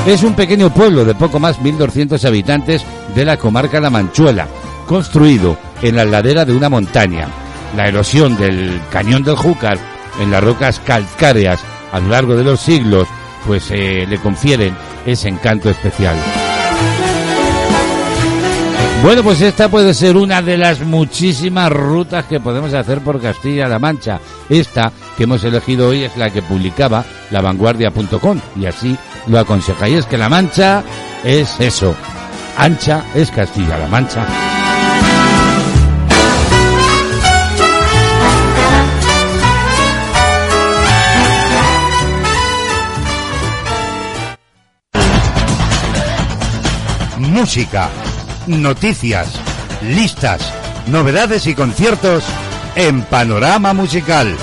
Es un pequeño pueblo de poco más 1.200 habitantes de la comarca La Manchuela, construido en la ladera de una montaña. La erosión del cañón del Júcar en las rocas calcáreas a lo largo de los siglos, pues eh, le confieren ese encanto especial. Bueno, pues esta puede ser una de las muchísimas rutas que podemos hacer por Castilla-La Mancha. Esta que hemos elegido hoy es la que publicaba lavanguardia.com y así lo aconseja. Y es que La Mancha es eso. Ancha es Castilla-La Mancha. música, noticias, listas, novedades y conciertos en Panorama Musical.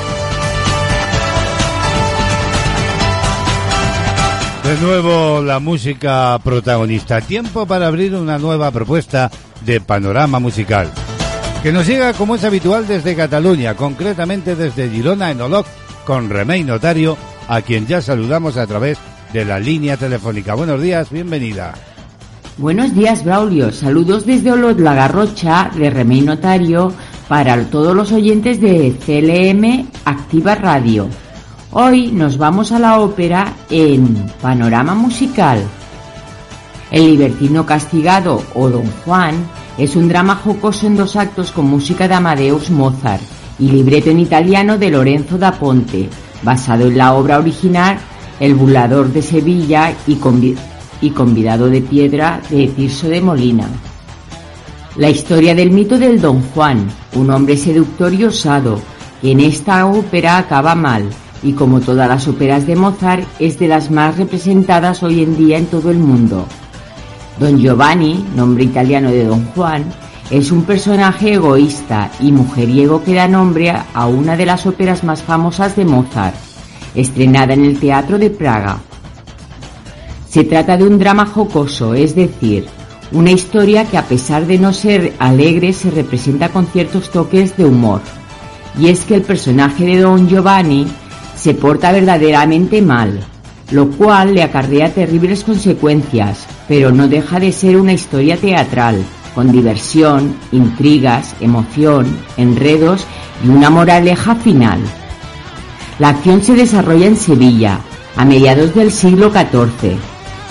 De nuevo la música protagonista. Tiempo para abrir una nueva propuesta de Panorama Musical. Que nos llega como es habitual desde Cataluña, concretamente desde Girona en Oloc, con Remey Notario, a quien ya saludamos a través de la línea telefónica. Buenos días, bienvenida. Buenos días, Braulio. Saludos desde Olot La Garrocha, de Remey Notario, para todos los oyentes de CLM Activa Radio. Hoy nos vamos a la ópera en Panorama Musical. El libertino castigado o Don Juan es un drama jocoso en dos actos con música de Amadeus Mozart y libreto en italiano de Lorenzo da Ponte, basado en la obra original El Bulador de Sevilla y Convidado de Piedra de Tirso de Molina. La historia del mito del Don Juan, un hombre seductor y osado, que en esta ópera acaba mal y como todas las óperas de Mozart es de las más representadas hoy en día en todo el mundo. Don Giovanni, nombre italiano de Don Juan, es un personaje egoísta y mujeriego que da nombre a una de las óperas más famosas de Mozart, estrenada en el Teatro de Praga. Se trata de un drama jocoso, es decir, una historia que a pesar de no ser alegre se representa con ciertos toques de humor. Y es que el personaje de Don Giovanni se porta verdaderamente mal, lo cual le acarrea terribles consecuencias, pero no deja de ser una historia teatral, con diversión, intrigas, emoción, enredos y una moraleja final. La acción se desarrolla en Sevilla, a mediados del siglo XIV,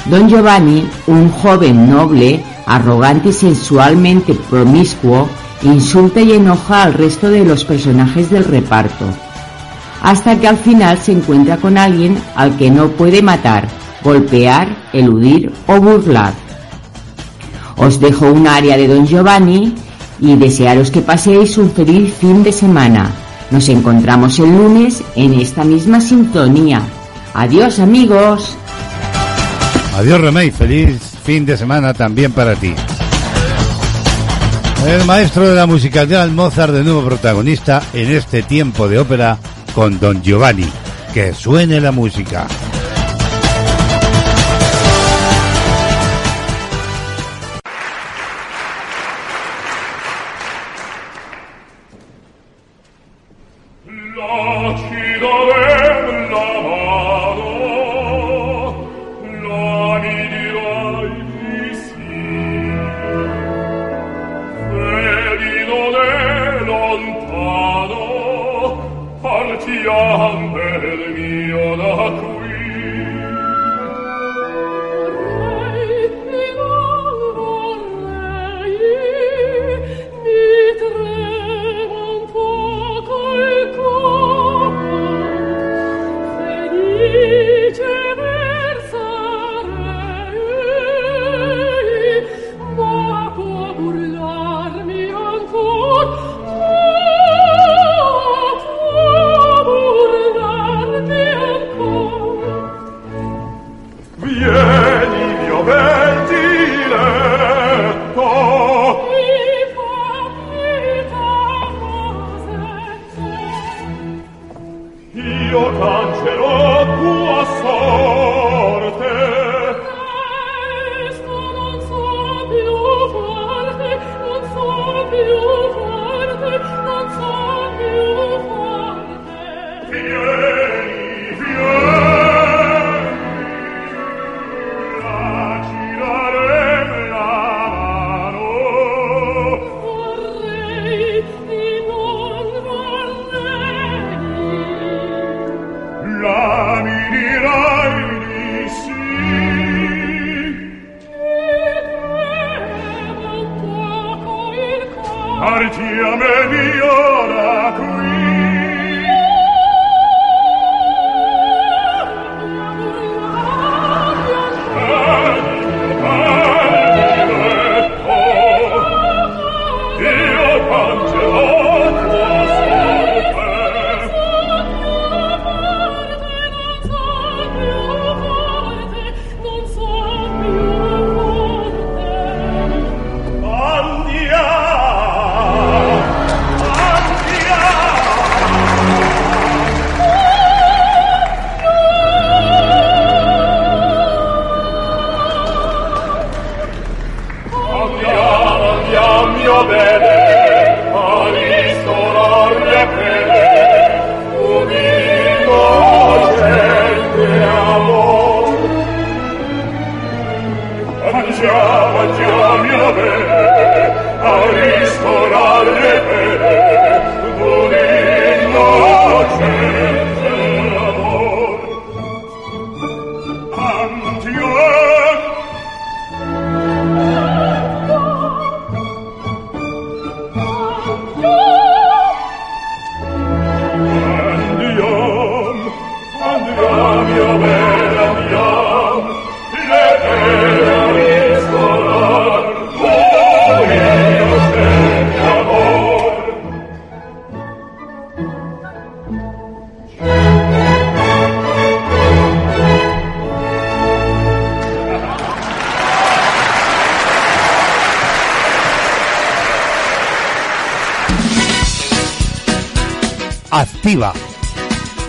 Don Giovanni, un joven noble, arrogante y sensualmente promiscuo, insulta y enoja al resto de los personajes del reparto. Hasta que al final se encuentra con alguien al que no puede matar, golpear, eludir o burlar. Os dejo un área de Don Giovanni y desearos que paséis un feliz fin de semana. Nos encontramos el lunes en esta misma sintonía. Adiós amigos. Adiós Remey, feliz fin de semana también para ti. El maestro de la musicalidad Mozart de nuevo protagonista en este tiempo de ópera con Don Giovanni. Que suene la música.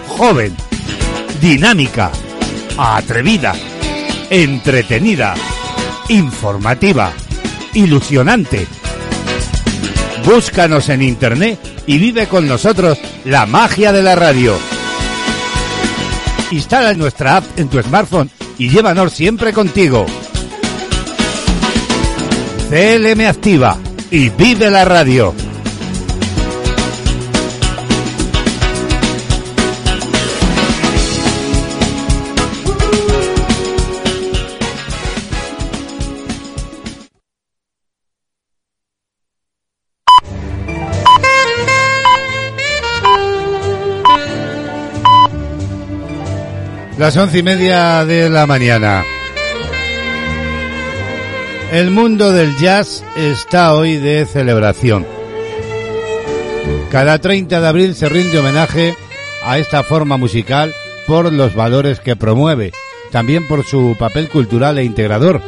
Joven, dinámica, atrevida, entretenida, informativa, ilusionante. Búscanos en internet y vive con nosotros la magia de la radio. Instala nuestra app en tu smartphone y llévanos siempre contigo. CLM Activa y vive la radio. Las once y media de la mañana. El mundo del jazz está hoy de celebración. Cada 30 de abril se rinde homenaje a esta forma musical por los valores que promueve, también por su papel cultural e integrador.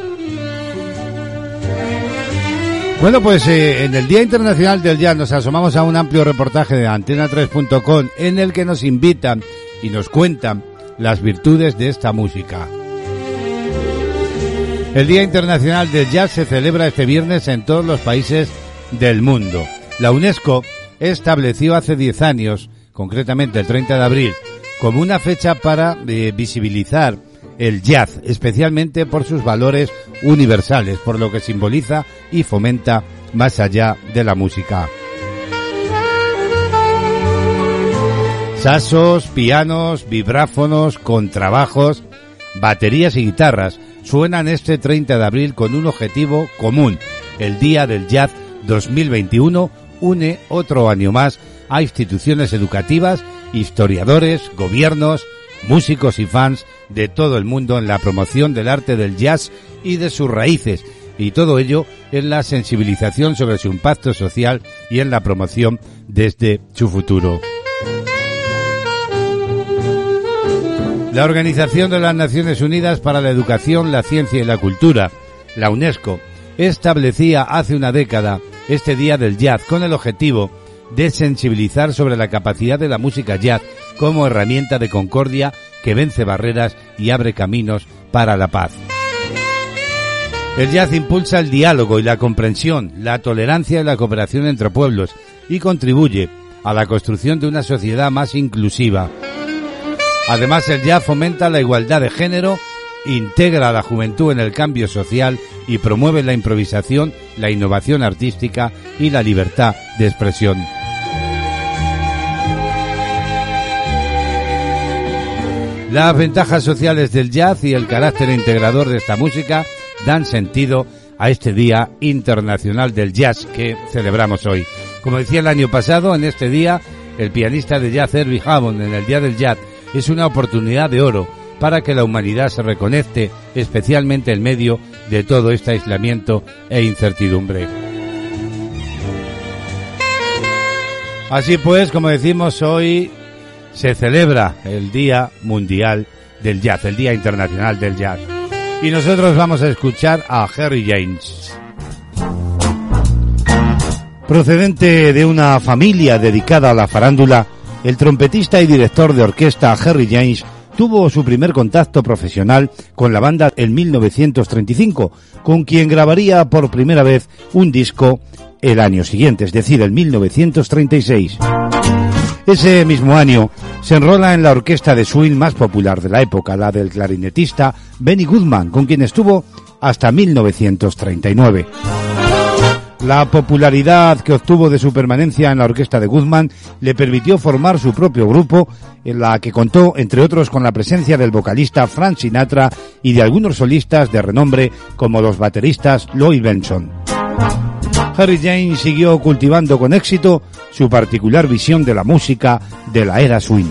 Bueno, pues eh, en el Día Internacional del Jazz nos asomamos a un amplio reportaje de antena3.com en el que nos invitan y nos cuentan las virtudes de esta música. El Día Internacional del Jazz se celebra este viernes en todos los países del mundo. La UNESCO estableció hace 10 años, concretamente el 30 de abril, como una fecha para eh, visibilizar el jazz, especialmente por sus valores universales, por lo que simboliza y fomenta más allá de la música. Sasos, pianos, vibráfonos, contrabajos, baterías y guitarras suenan este 30 de abril con un objetivo común. El Día del Jazz 2021 une otro año más a instituciones educativas, historiadores, gobiernos, músicos y fans de todo el mundo en la promoción del arte del jazz y de sus raíces, y todo ello en la sensibilización sobre su impacto social y en la promoción desde su futuro. La Organización de las Naciones Unidas para la Educación, la Ciencia y la Cultura, la UNESCO, establecía hace una década este Día del Jazz con el objetivo de sensibilizar sobre la capacidad de la música jazz como herramienta de concordia que vence barreras y abre caminos para la paz. El jazz impulsa el diálogo y la comprensión, la tolerancia y la cooperación entre pueblos y contribuye a la construcción de una sociedad más inclusiva. Además, el jazz fomenta la igualdad de género, integra a la juventud en el cambio social y promueve la improvisación, la innovación artística y la libertad de expresión. Las ventajas sociales del jazz y el carácter integrador de esta música dan sentido a este Día Internacional del Jazz que celebramos hoy. Como decía el año pasado, en este día, el pianista de jazz Herbie Hammond en el Día del Jazz es una oportunidad de oro para que la humanidad se reconecte, especialmente en medio de todo este aislamiento e incertidumbre. Así pues, como decimos hoy, se celebra el Día Mundial del Jazz, el Día Internacional del Jazz. Y nosotros vamos a escuchar a Harry James. Procedente de una familia dedicada a la farándula, el trompetista y director de orquesta Harry James tuvo su primer contacto profesional con la banda en 1935, con quien grabaría por primera vez un disco el año siguiente, es decir, en 1936. Ese mismo año se enrola en la orquesta de swing más popular de la época, la del clarinetista Benny Goodman, con quien estuvo hasta 1939. La popularidad que obtuvo de su permanencia en la orquesta de Goodman le permitió formar su propio grupo, en la que contó, entre otros, con la presencia del vocalista Frank Sinatra y de algunos solistas de renombre como los bateristas Lloyd Benson. Harry James siguió cultivando con éxito su particular visión de la música de la era swing.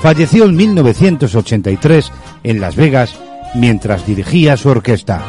Falleció en 1983 en Las Vegas mientras dirigía su orquesta.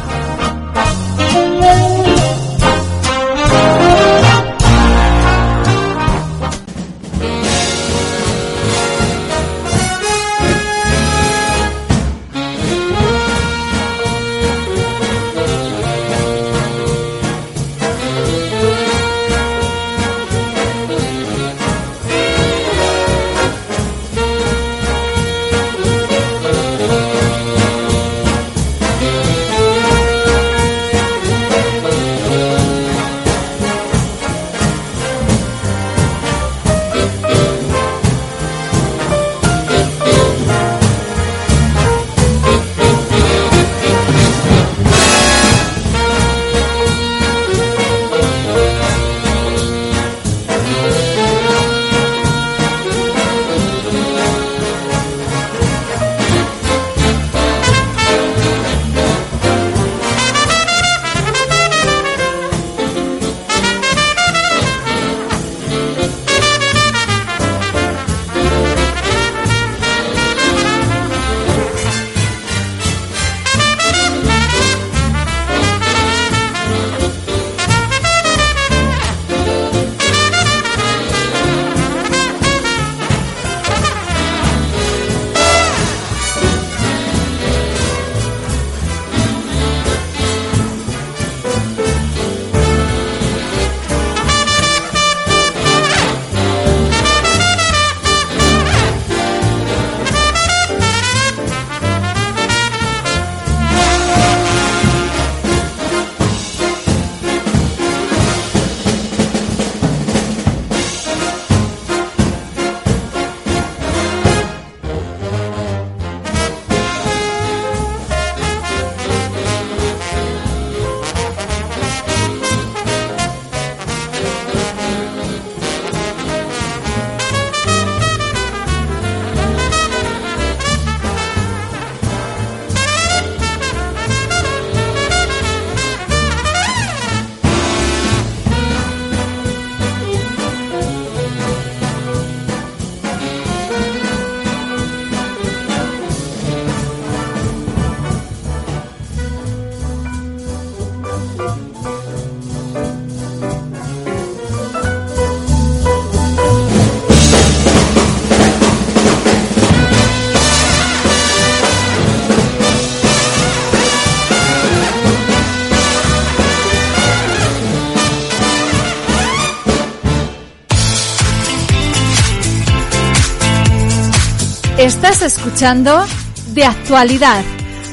Estás escuchando De Actualidad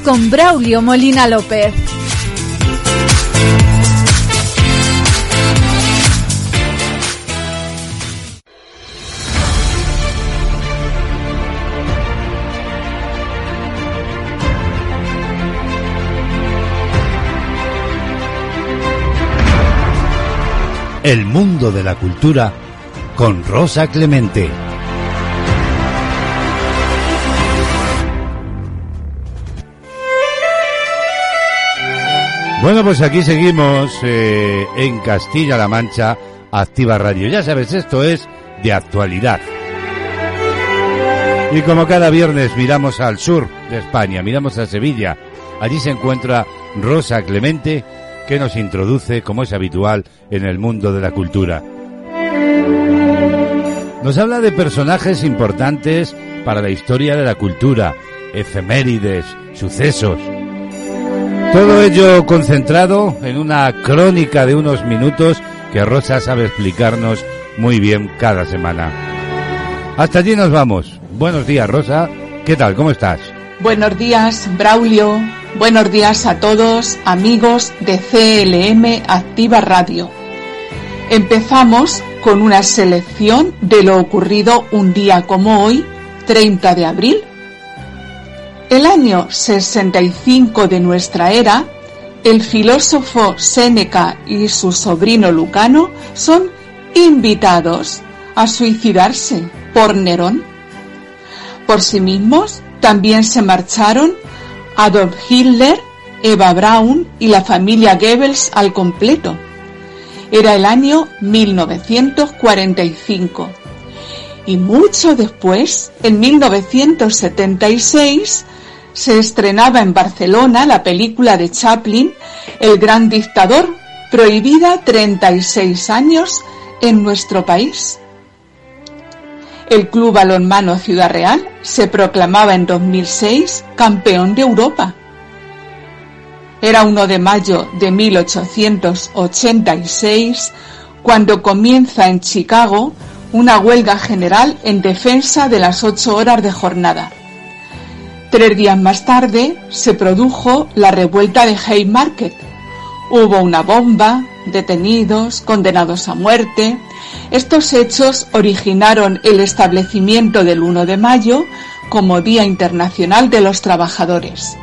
con Braulio Molina López. El mundo de la cultura con Rosa Clemente. Bueno, pues aquí seguimos eh, en Castilla-La Mancha, Activa Radio. Ya sabes, esto es de actualidad. Y como cada viernes miramos al sur de España, miramos a Sevilla, allí se encuentra Rosa Clemente, que nos introduce, como es habitual, en el mundo de la cultura. Nos habla de personajes importantes para la historia de la cultura, efemérides, sucesos. Todo ello concentrado en una crónica de unos minutos que Rosa sabe explicarnos muy bien cada semana. Hasta allí nos vamos. Buenos días, Rosa. ¿Qué tal? ¿Cómo estás? Buenos días, Braulio. Buenos días a todos, amigos de CLM Activa Radio. Empezamos con una selección de lo ocurrido un día como hoy, 30 de abril el año 65 de nuestra era, el filósofo Séneca y su sobrino Lucano son invitados a suicidarse por Nerón. Por sí mismos también se marcharon Adolf Hitler, Eva Braun y la familia Goebbels al completo. Era el año 1945. Y mucho después, en 1976, se estrenaba en Barcelona la película de Chaplin, El gran dictador, prohibida 36 años en nuestro país. El Club Balonmano Ciudad Real se proclamaba en 2006 campeón de Europa. Era 1 de mayo de 1886 cuando comienza en Chicago una huelga general en defensa de las ocho horas de jornada. Tres días más tarde se produjo la revuelta de Haymarket. Hubo una bomba, detenidos, condenados a muerte. Estos hechos originaron el establecimiento del 1 de mayo como Día Internacional de los Trabajadores.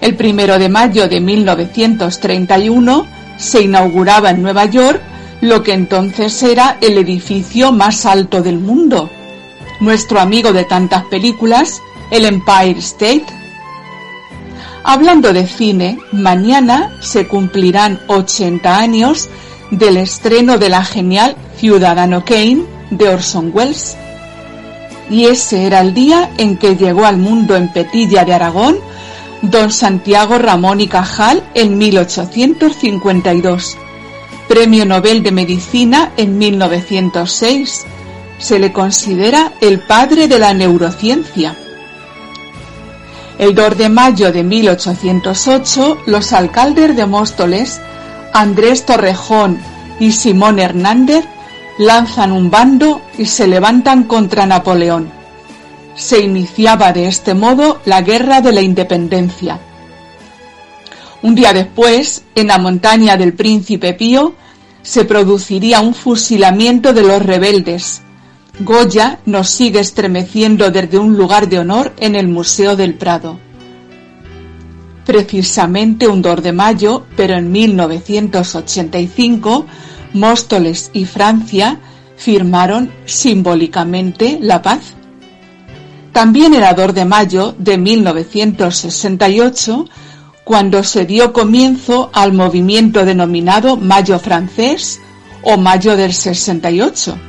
El 1 de mayo de 1931 se inauguraba en Nueva York lo que entonces era el edificio más alto del mundo. Nuestro amigo de tantas películas, el Empire State. Hablando de cine, mañana se cumplirán 80 años del estreno de la genial Ciudadano Kane de Orson Welles. Y ese era el día en que llegó al mundo en Petilla de Aragón don Santiago Ramón y Cajal en 1852, Premio Nobel de Medicina en 1906. Se le considera el padre de la neurociencia. El 2 de mayo de 1808, los alcaldes de Móstoles, Andrés Torrejón y Simón Hernández, lanzan un bando y se levantan contra Napoleón. Se iniciaba de este modo la Guerra de la Independencia. Un día después, en la montaña del Príncipe Pío, se produciría un fusilamiento de los rebeldes, Goya nos sigue estremeciendo desde un lugar de honor en el Museo del Prado. Precisamente un 2 de mayo, pero en 1985, Móstoles y Francia firmaron simbólicamente la paz. También era 2 de mayo de 1968 cuando se dio comienzo al movimiento denominado Mayo francés o Mayo del 68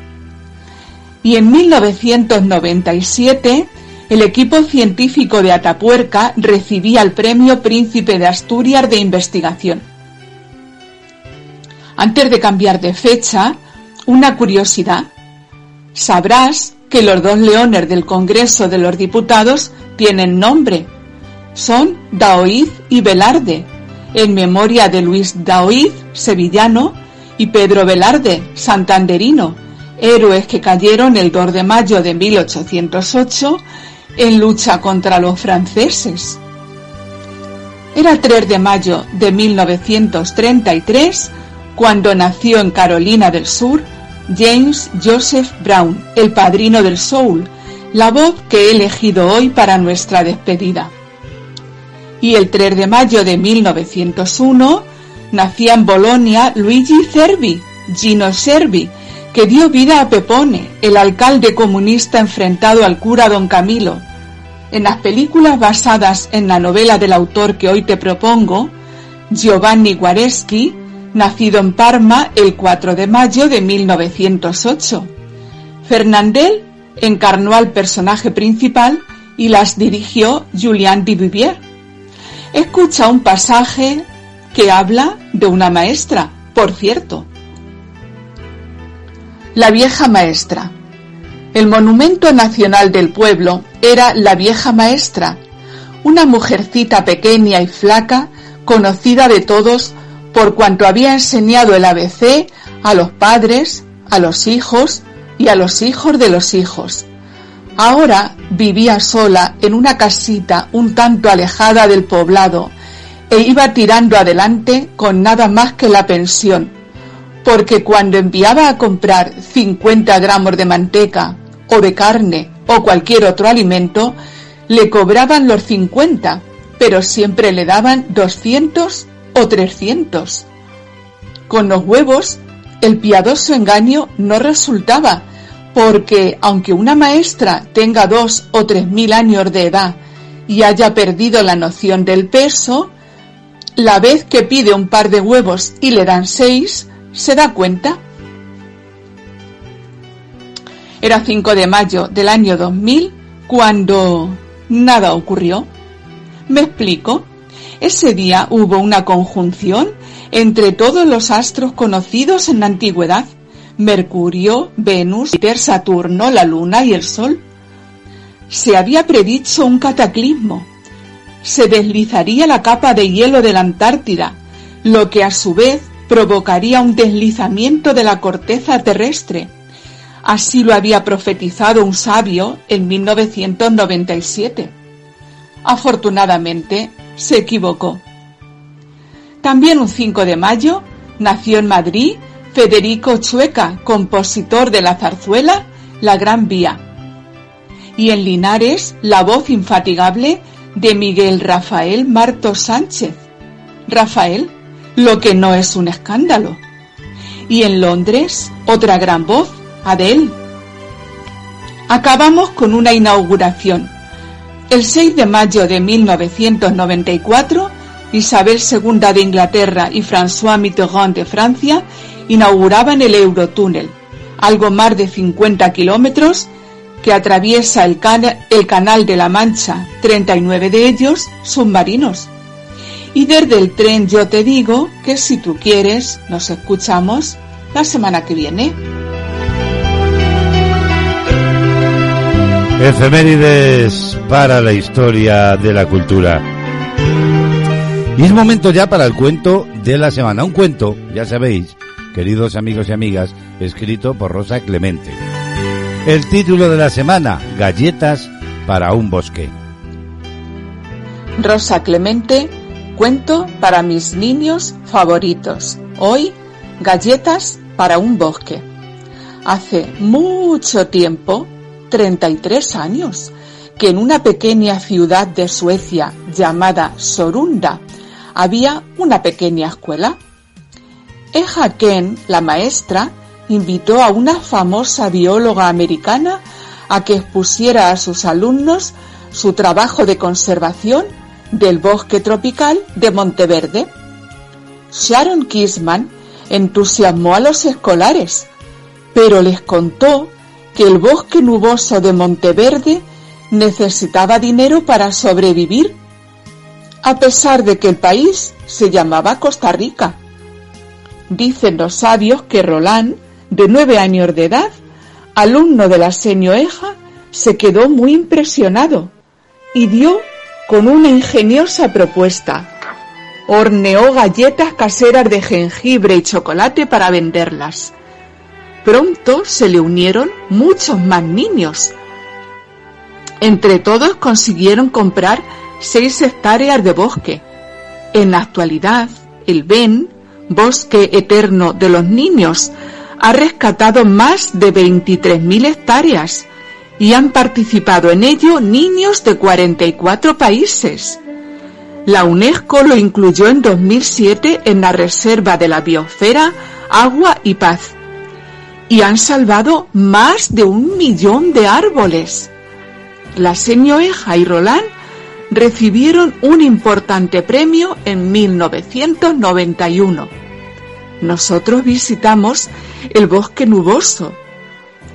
y en 1997 el equipo científico de Atapuerca recibía el Premio Príncipe de Asturias de Investigación. Antes de cambiar de fecha, una curiosidad. Sabrás que los dos leones del Congreso de los Diputados tienen nombre. Son Daoiz y Velarde, en memoria de Luis Daoiz, sevillano, y Pedro Velarde, santanderino, héroes que cayeron el 2 de mayo de 1808 en lucha contra los franceses. Era 3 de mayo de 1933 cuando nació en Carolina del Sur James Joseph Brown, el padrino del soul, la voz que he elegido hoy para nuestra despedida. Y el 3 de mayo de 1901 nacía en Bolonia Luigi Cervi, Gino Servi, que dio vida a Pepone, el alcalde comunista enfrentado al cura don Camilo. En las películas basadas en la novela del autor que hoy te propongo, Giovanni Guareschi, nacido en Parma el 4 de mayo de 1908. Fernandel encarnó al personaje principal y las dirigió Julien Duvivier. Escucha un pasaje que habla de una maestra, por cierto. La vieja maestra. El monumento nacional del pueblo era la vieja maestra, una mujercita pequeña y flaca, conocida de todos por cuanto había enseñado el ABC a los padres, a los hijos y a los hijos de los hijos. Ahora vivía sola en una casita un tanto alejada del poblado e iba tirando adelante con nada más que la pensión, porque cuando enviaba a comprar 50 gramos de manteca o de carne o cualquier otro alimento, le cobraban los 50, pero siempre le daban 200 o 300. Con los huevos, el piadoso engaño no resultaba, porque aunque una maestra tenga dos o tres mil años de edad y haya perdido la noción del peso, la vez que pide un par de huevos y le dan seis, se da cuenta. Era 5 de mayo del año 2000 cuando nada ocurrió. Me explico. Ese día hubo una conjunción entre todos los astros conocidos en la antigüedad. Mercurio, Venus, Júpiter, Saturno, la Luna y el Sol. Se había predicho un cataclismo. Se deslizaría la capa de hielo de la Antártida, lo que a su vez provocaría un deslizamiento de la corteza terrestre. Así lo había profetizado un sabio en 1997. Afortunadamente, se equivocó. También un 5 de mayo nació en Madrid Federico Chueca, compositor de la zarzuela La Gran Vía. Y en Linares, la voz infatigable de Miguel Rafael Marto Sánchez. Rafael, lo que no es un escándalo. Y en Londres, otra gran voz, Adele. Acabamos con una inauguración el 6 de mayo de 1994, Isabel II de Inglaterra y François Mitterrand de Francia inauguraban el Eurotúnel, algo más de 50 kilómetros que atraviesa el, el Canal de la Mancha, 39 de ellos submarinos. Y desde el tren yo te digo que si tú quieres, nos escuchamos la semana que viene. Efemérides para la historia de la cultura. Y es momento ya para el cuento de la semana. Un cuento, ya sabéis, queridos amigos y amigas, escrito por Rosa Clemente. El título de la semana, Galletas para un bosque. Rosa Clemente, cuento para mis niños favoritos. Hoy, Galletas para un bosque. Hace mucho tiempo, 33 años, que en una pequeña ciudad de Suecia llamada Sorunda había una pequeña escuela. Eja Ken, la maestra, invitó a una famosa bióloga americana a que expusiera a sus alumnos su trabajo de conservación del bosque tropical de Monteverde. Sharon Kisman entusiasmó a los escolares, pero les contó que el bosque nuboso de Monteverde necesitaba dinero para sobrevivir, a pesar de que el país se llamaba Costa Rica. Dicen los sabios que Roland, de nueve años de edad, alumno de la señoeja, se quedó muy impresionado y dio con una ingeniosa propuesta. Horneó galletas caseras de jengibre y chocolate para venderlas Pronto se le unieron muchos más niños. Entre todos consiguieron comprar seis hectáreas de bosque. En la actualidad, el BEN, Bosque Eterno de los Niños, ha rescatado más de 23.000 hectáreas y han participado en ello niños de 44 países. La UNESCO lo incluyó en 2007 en la Reserva de la Biosfera Agua y Paz y han salvado más de un millón de árboles. La señoeja y Roland recibieron un importante premio en 1991. Nosotros visitamos el bosque nuboso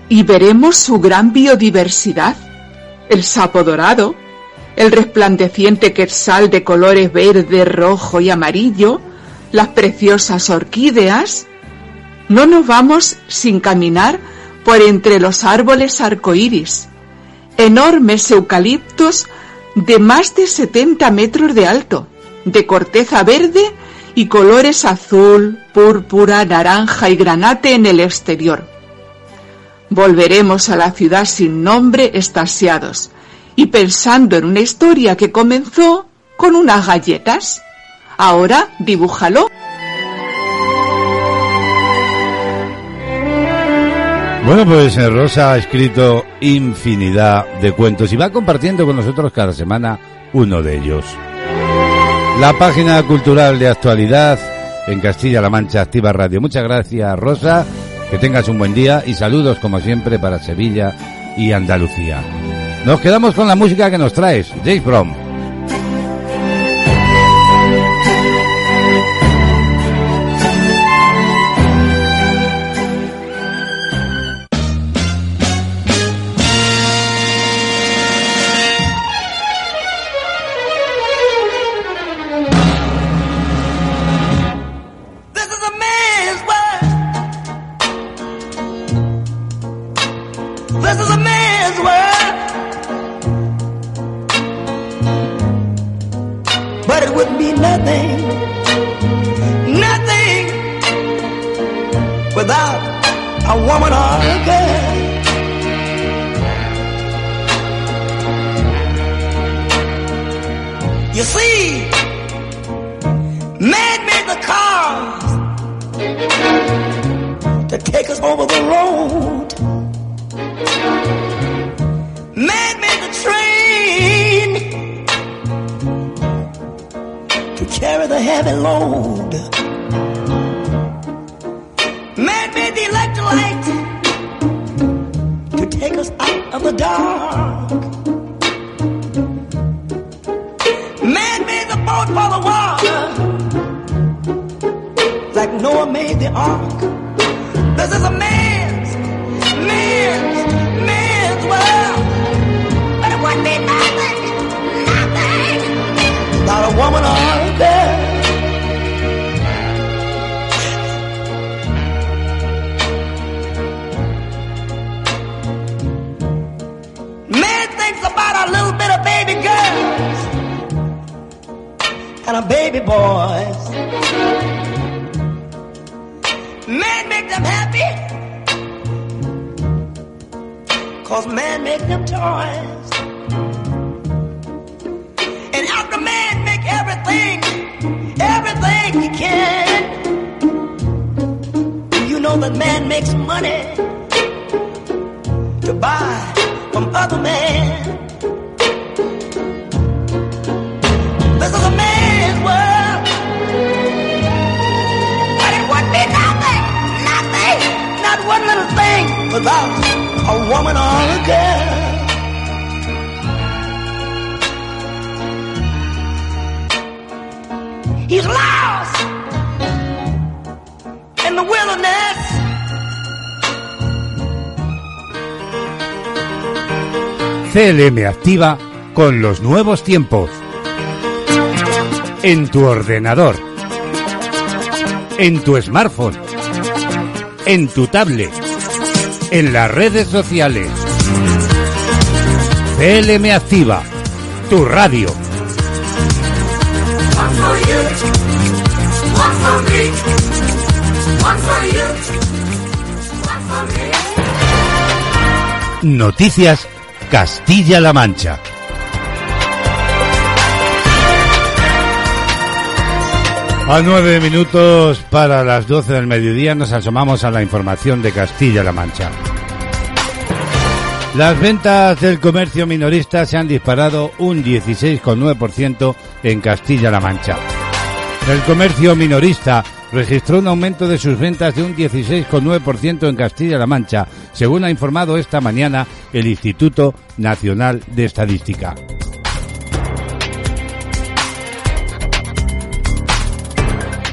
y veremos su gran biodiversidad, el sapo dorado, el resplandeciente quetzal de colores verde, rojo y amarillo, las preciosas orquídeas. No nos vamos sin caminar por entre los árboles arcoíris, enormes eucaliptos de más de 70 metros de alto, de corteza verde y colores azul, púrpura, naranja y granate en el exterior. Volveremos a la ciudad sin nombre estasiados y pensando en una historia que comenzó con unas galletas. Ahora dibújalo. Bueno, pues eh, Rosa ha escrito infinidad de cuentos y va compartiendo con nosotros cada semana uno de ellos. La página cultural de actualidad en Castilla-La Mancha Activa Radio. Muchas gracias, Rosa. Que tengas un buen día y saludos como siempre para Sevilla y Andalucía. Nos quedamos con la música que nos traes, James Brown. CLM activa con los nuevos tiempos. En tu ordenador. En tu smartphone. En tu tablet. En las redes sociales. CLM activa. Tu radio. Noticias Castilla-La Mancha. A nueve minutos para las doce del mediodía nos asomamos a la información de Castilla-La Mancha. Las ventas del comercio minorista se han disparado un 16,9% en Castilla-La Mancha. El comercio minorista registró un aumento de sus ventas de un 16,9% en Castilla-La Mancha, según ha informado esta mañana el Instituto Nacional de Estadística.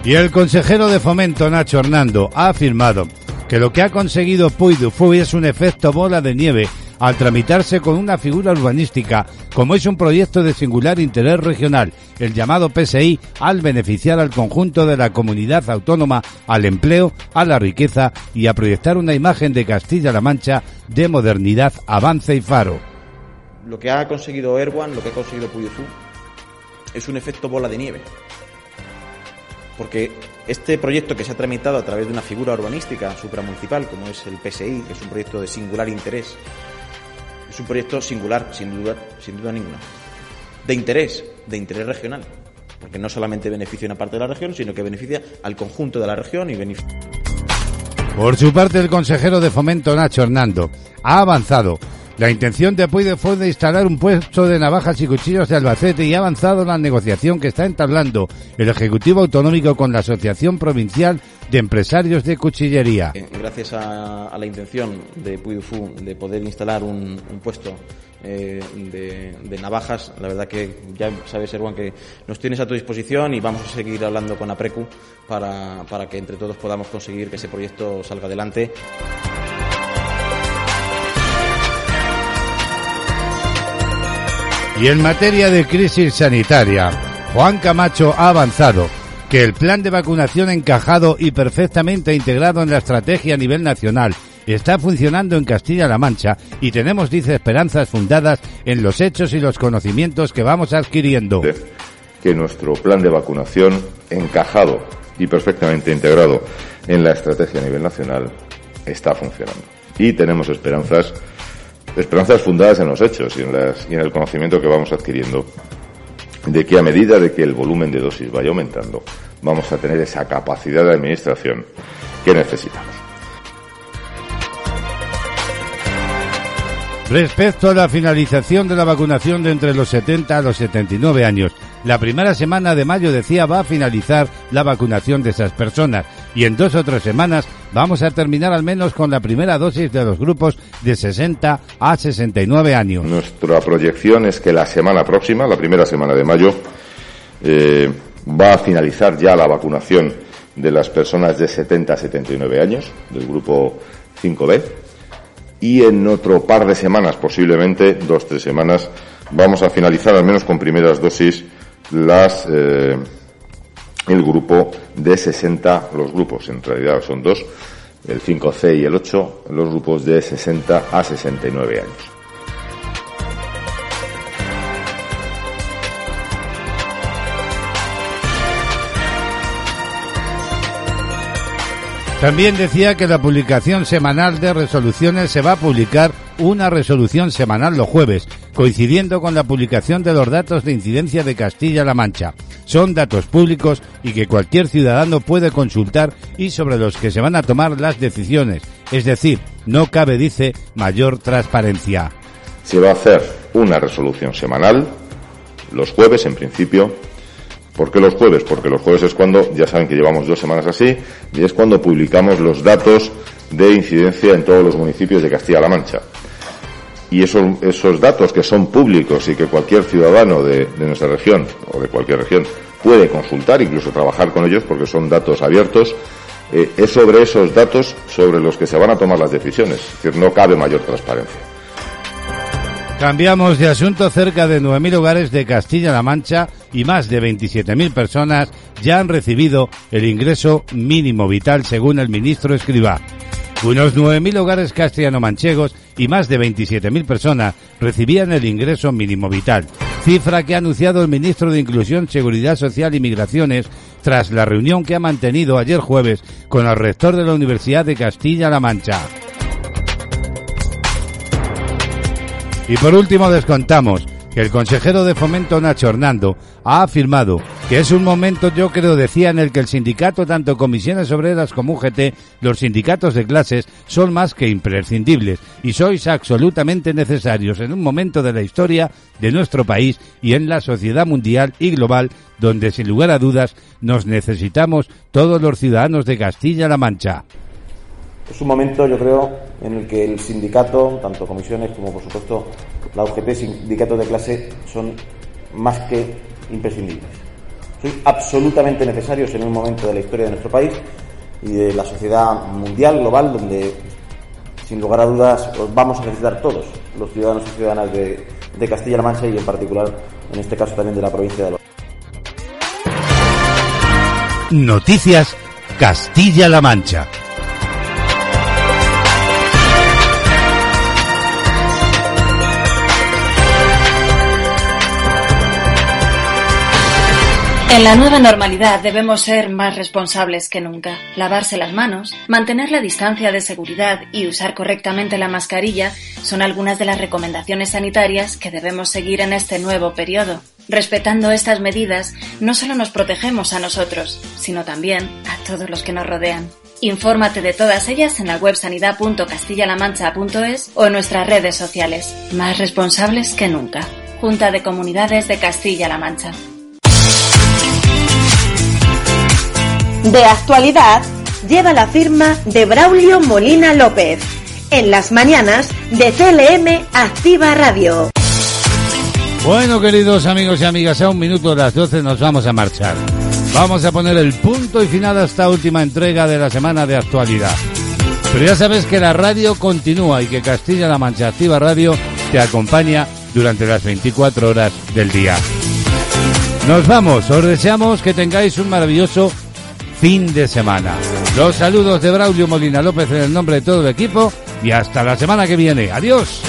Y el consejero de fomento Nacho Hernando ha afirmado que lo que ha conseguido Puy du Fou es un efecto bola de nieve al tramitarse con una figura urbanística como es un proyecto de singular interés regional, el llamado PSI, al beneficiar al conjunto de la comunidad autónoma, al empleo, a la riqueza y a proyectar una imagen de Castilla-La Mancha de modernidad, avance y faro. Lo que ha conseguido Erwan, lo que ha conseguido Puy du Fou, es un efecto bola de nieve porque este proyecto que se ha tramitado a través de una figura urbanística supramunicipal, como es el PSI, que es un proyecto de singular interés, es un proyecto singular, sin duda, sin duda ninguna, de interés, de interés regional, porque no solamente beneficia una parte de la región, sino que beneficia al conjunto de la región y beneficia. Por su parte, el consejero de Fomento Nacho Hernando ha avanzado la intención de Puy fue de instalar un puesto de navajas y cuchillos de Albacete y ha avanzado la negociación que está entablando el Ejecutivo Autonómico con la Asociación Provincial de Empresarios de Cuchillería. Eh, gracias a, la intención de Puy de poder instalar un, puesto eh, de, navajas. La verdad que ya sabes, Erwan, que nos tienes a tu disposición y vamos a seguir hablando con APRECU para, para que entre todos podamos conseguir que ese proyecto salga adelante. Y en materia de crisis sanitaria, Juan Camacho ha avanzado que el plan de vacunación encajado y perfectamente integrado en la estrategia a nivel nacional está funcionando en Castilla-La Mancha y tenemos, dice, esperanzas fundadas en los hechos y los conocimientos que vamos adquiriendo. Que nuestro plan de vacunación encajado y perfectamente integrado en la estrategia a nivel nacional está funcionando. Y tenemos esperanzas Esperanzas fundadas en los hechos y en, y en el conocimiento que vamos adquiriendo de que a medida de que el volumen de dosis vaya aumentando, vamos a tener esa capacidad de administración que necesitamos. Respecto a la finalización de la vacunación de entre los 70 a los 79 años, la primera semana de mayo decía va a finalizar la vacunación de esas personas y en dos o tres semanas vamos a terminar al menos con la primera dosis de los grupos de 60 a 69 años. Nuestra proyección es que la semana próxima, la primera semana de mayo, eh, va a finalizar ya la vacunación de las personas de 70 a 79 años del grupo 5B y en otro par de semanas, posiblemente dos, tres semanas, vamos a finalizar al menos con primeras dosis las eh, el grupo de 60, los grupos en realidad son dos, el 5C y el 8, los grupos de 60 a 69 años. También decía que la publicación semanal de resoluciones se va a publicar una resolución semanal los jueves, coincidiendo con la publicación de los datos de incidencia de Castilla-La Mancha. Son datos públicos y que cualquier ciudadano puede consultar y sobre los que se van a tomar las decisiones. Es decir, no cabe, dice, mayor transparencia. Se va a hacer una resolución semanal, los jueves en principio, ¿Por qué los jueves? Porque los jueves es cuando, ya saben que llevamos dos semanas así, y es cuando publicamos los datos de incidencia en todos los municipios de Castilla-La Mancha. Y esos, esos datos que son públicos y que cualquier ciudadano de, nuestra región o de cualquier región puede consultar, incluso trabajar con ellos, porque son datos abiertos, eh, es sobre esos datos sobre los que se van a tomar las decisiones. Es decir, no cabe mayor transparencia. Cambiamos de asunto. Cerca de 9.000 hogares de Castilla-La Mancha y más de 27.000 personas ya han recibido el ingreso mínimo vital, según el ministro Escribá. Unos 9.000 hogares castellano-manchegos y más de 27.000 personas recibían el ingreso mínimo vital, cifra que ha anunciado el ministro de Inclusión, Seguridad Social y Migraciones tras la reunión que ha mantenido ayer jueves con el rector de la Universidad de Castilla-La Mancha. Y por último descontamos que el consejero de fomento Nacho Hernando ha afirmado que es un momento, yo creo, decía, en el que el sindicato, tanto comisiones obreras como UGT, los sindicatos de clases, son más que imprescindibles y sois absolutamente necesarios en un momento de la historia de nuestro país y en la sociedad mundial y global, donde sin lugar a dudas nos necesitamos todos los ciudadanos de Castilla-La Mancha. Es un momento, yo creo, en el que el sindicato, tanto comisiones como por supuesto la UGT, sindicatos de clase, son más que imprescindibles. Son absolutamente necesarios en un momento de la historia de nuestro país y de la sociedad mundial, global, donde sin lugar a dudas os vamos a necesitar todos, los ciudadanos y ciudadanas de, Castilla-La Mancha y en particular, en este caso también de la provincia de los. Noticias Castilla-La Mancha. En la nueva normalidad debemos ser más responsables que nunca. Lavarse las manos, mantener la distancia de seguridad y usar correctamente la mascarilla son algunas de las recomendaciones sanitarias que debemos seguir en este nuevo periodo. Respetando estas medidas, no solo nos protegemos a nosotros, sino también a todos los que nos rodean. Infórmate de todas ellas en la web sanidad.castillalamancha.es o en nuestras redes sociales. Más responsables que nunca. Junta de Comunidades de Castilla-La Mancha. De actualidad lleva la firma de Braulio Molina López. En las mañanas de CLM Activa Radio. Bueno, queridos amigos y amigas, a un minuto de las 12 nos vamos a marchar. Vamos a poner el punto y final a esta última entrega de la semana de actualidad. Pero ya sabes que la radio continúa y que Castilla-La Mancha Activa Radio te acompaña durante las 24 horas del día. Nos vamos, os deseamos que tengáis un maravilloso fin de semana. Los saludos de Braulio Molina López en el nombre de todo el equipo y hasta la semana que viene. Adiós.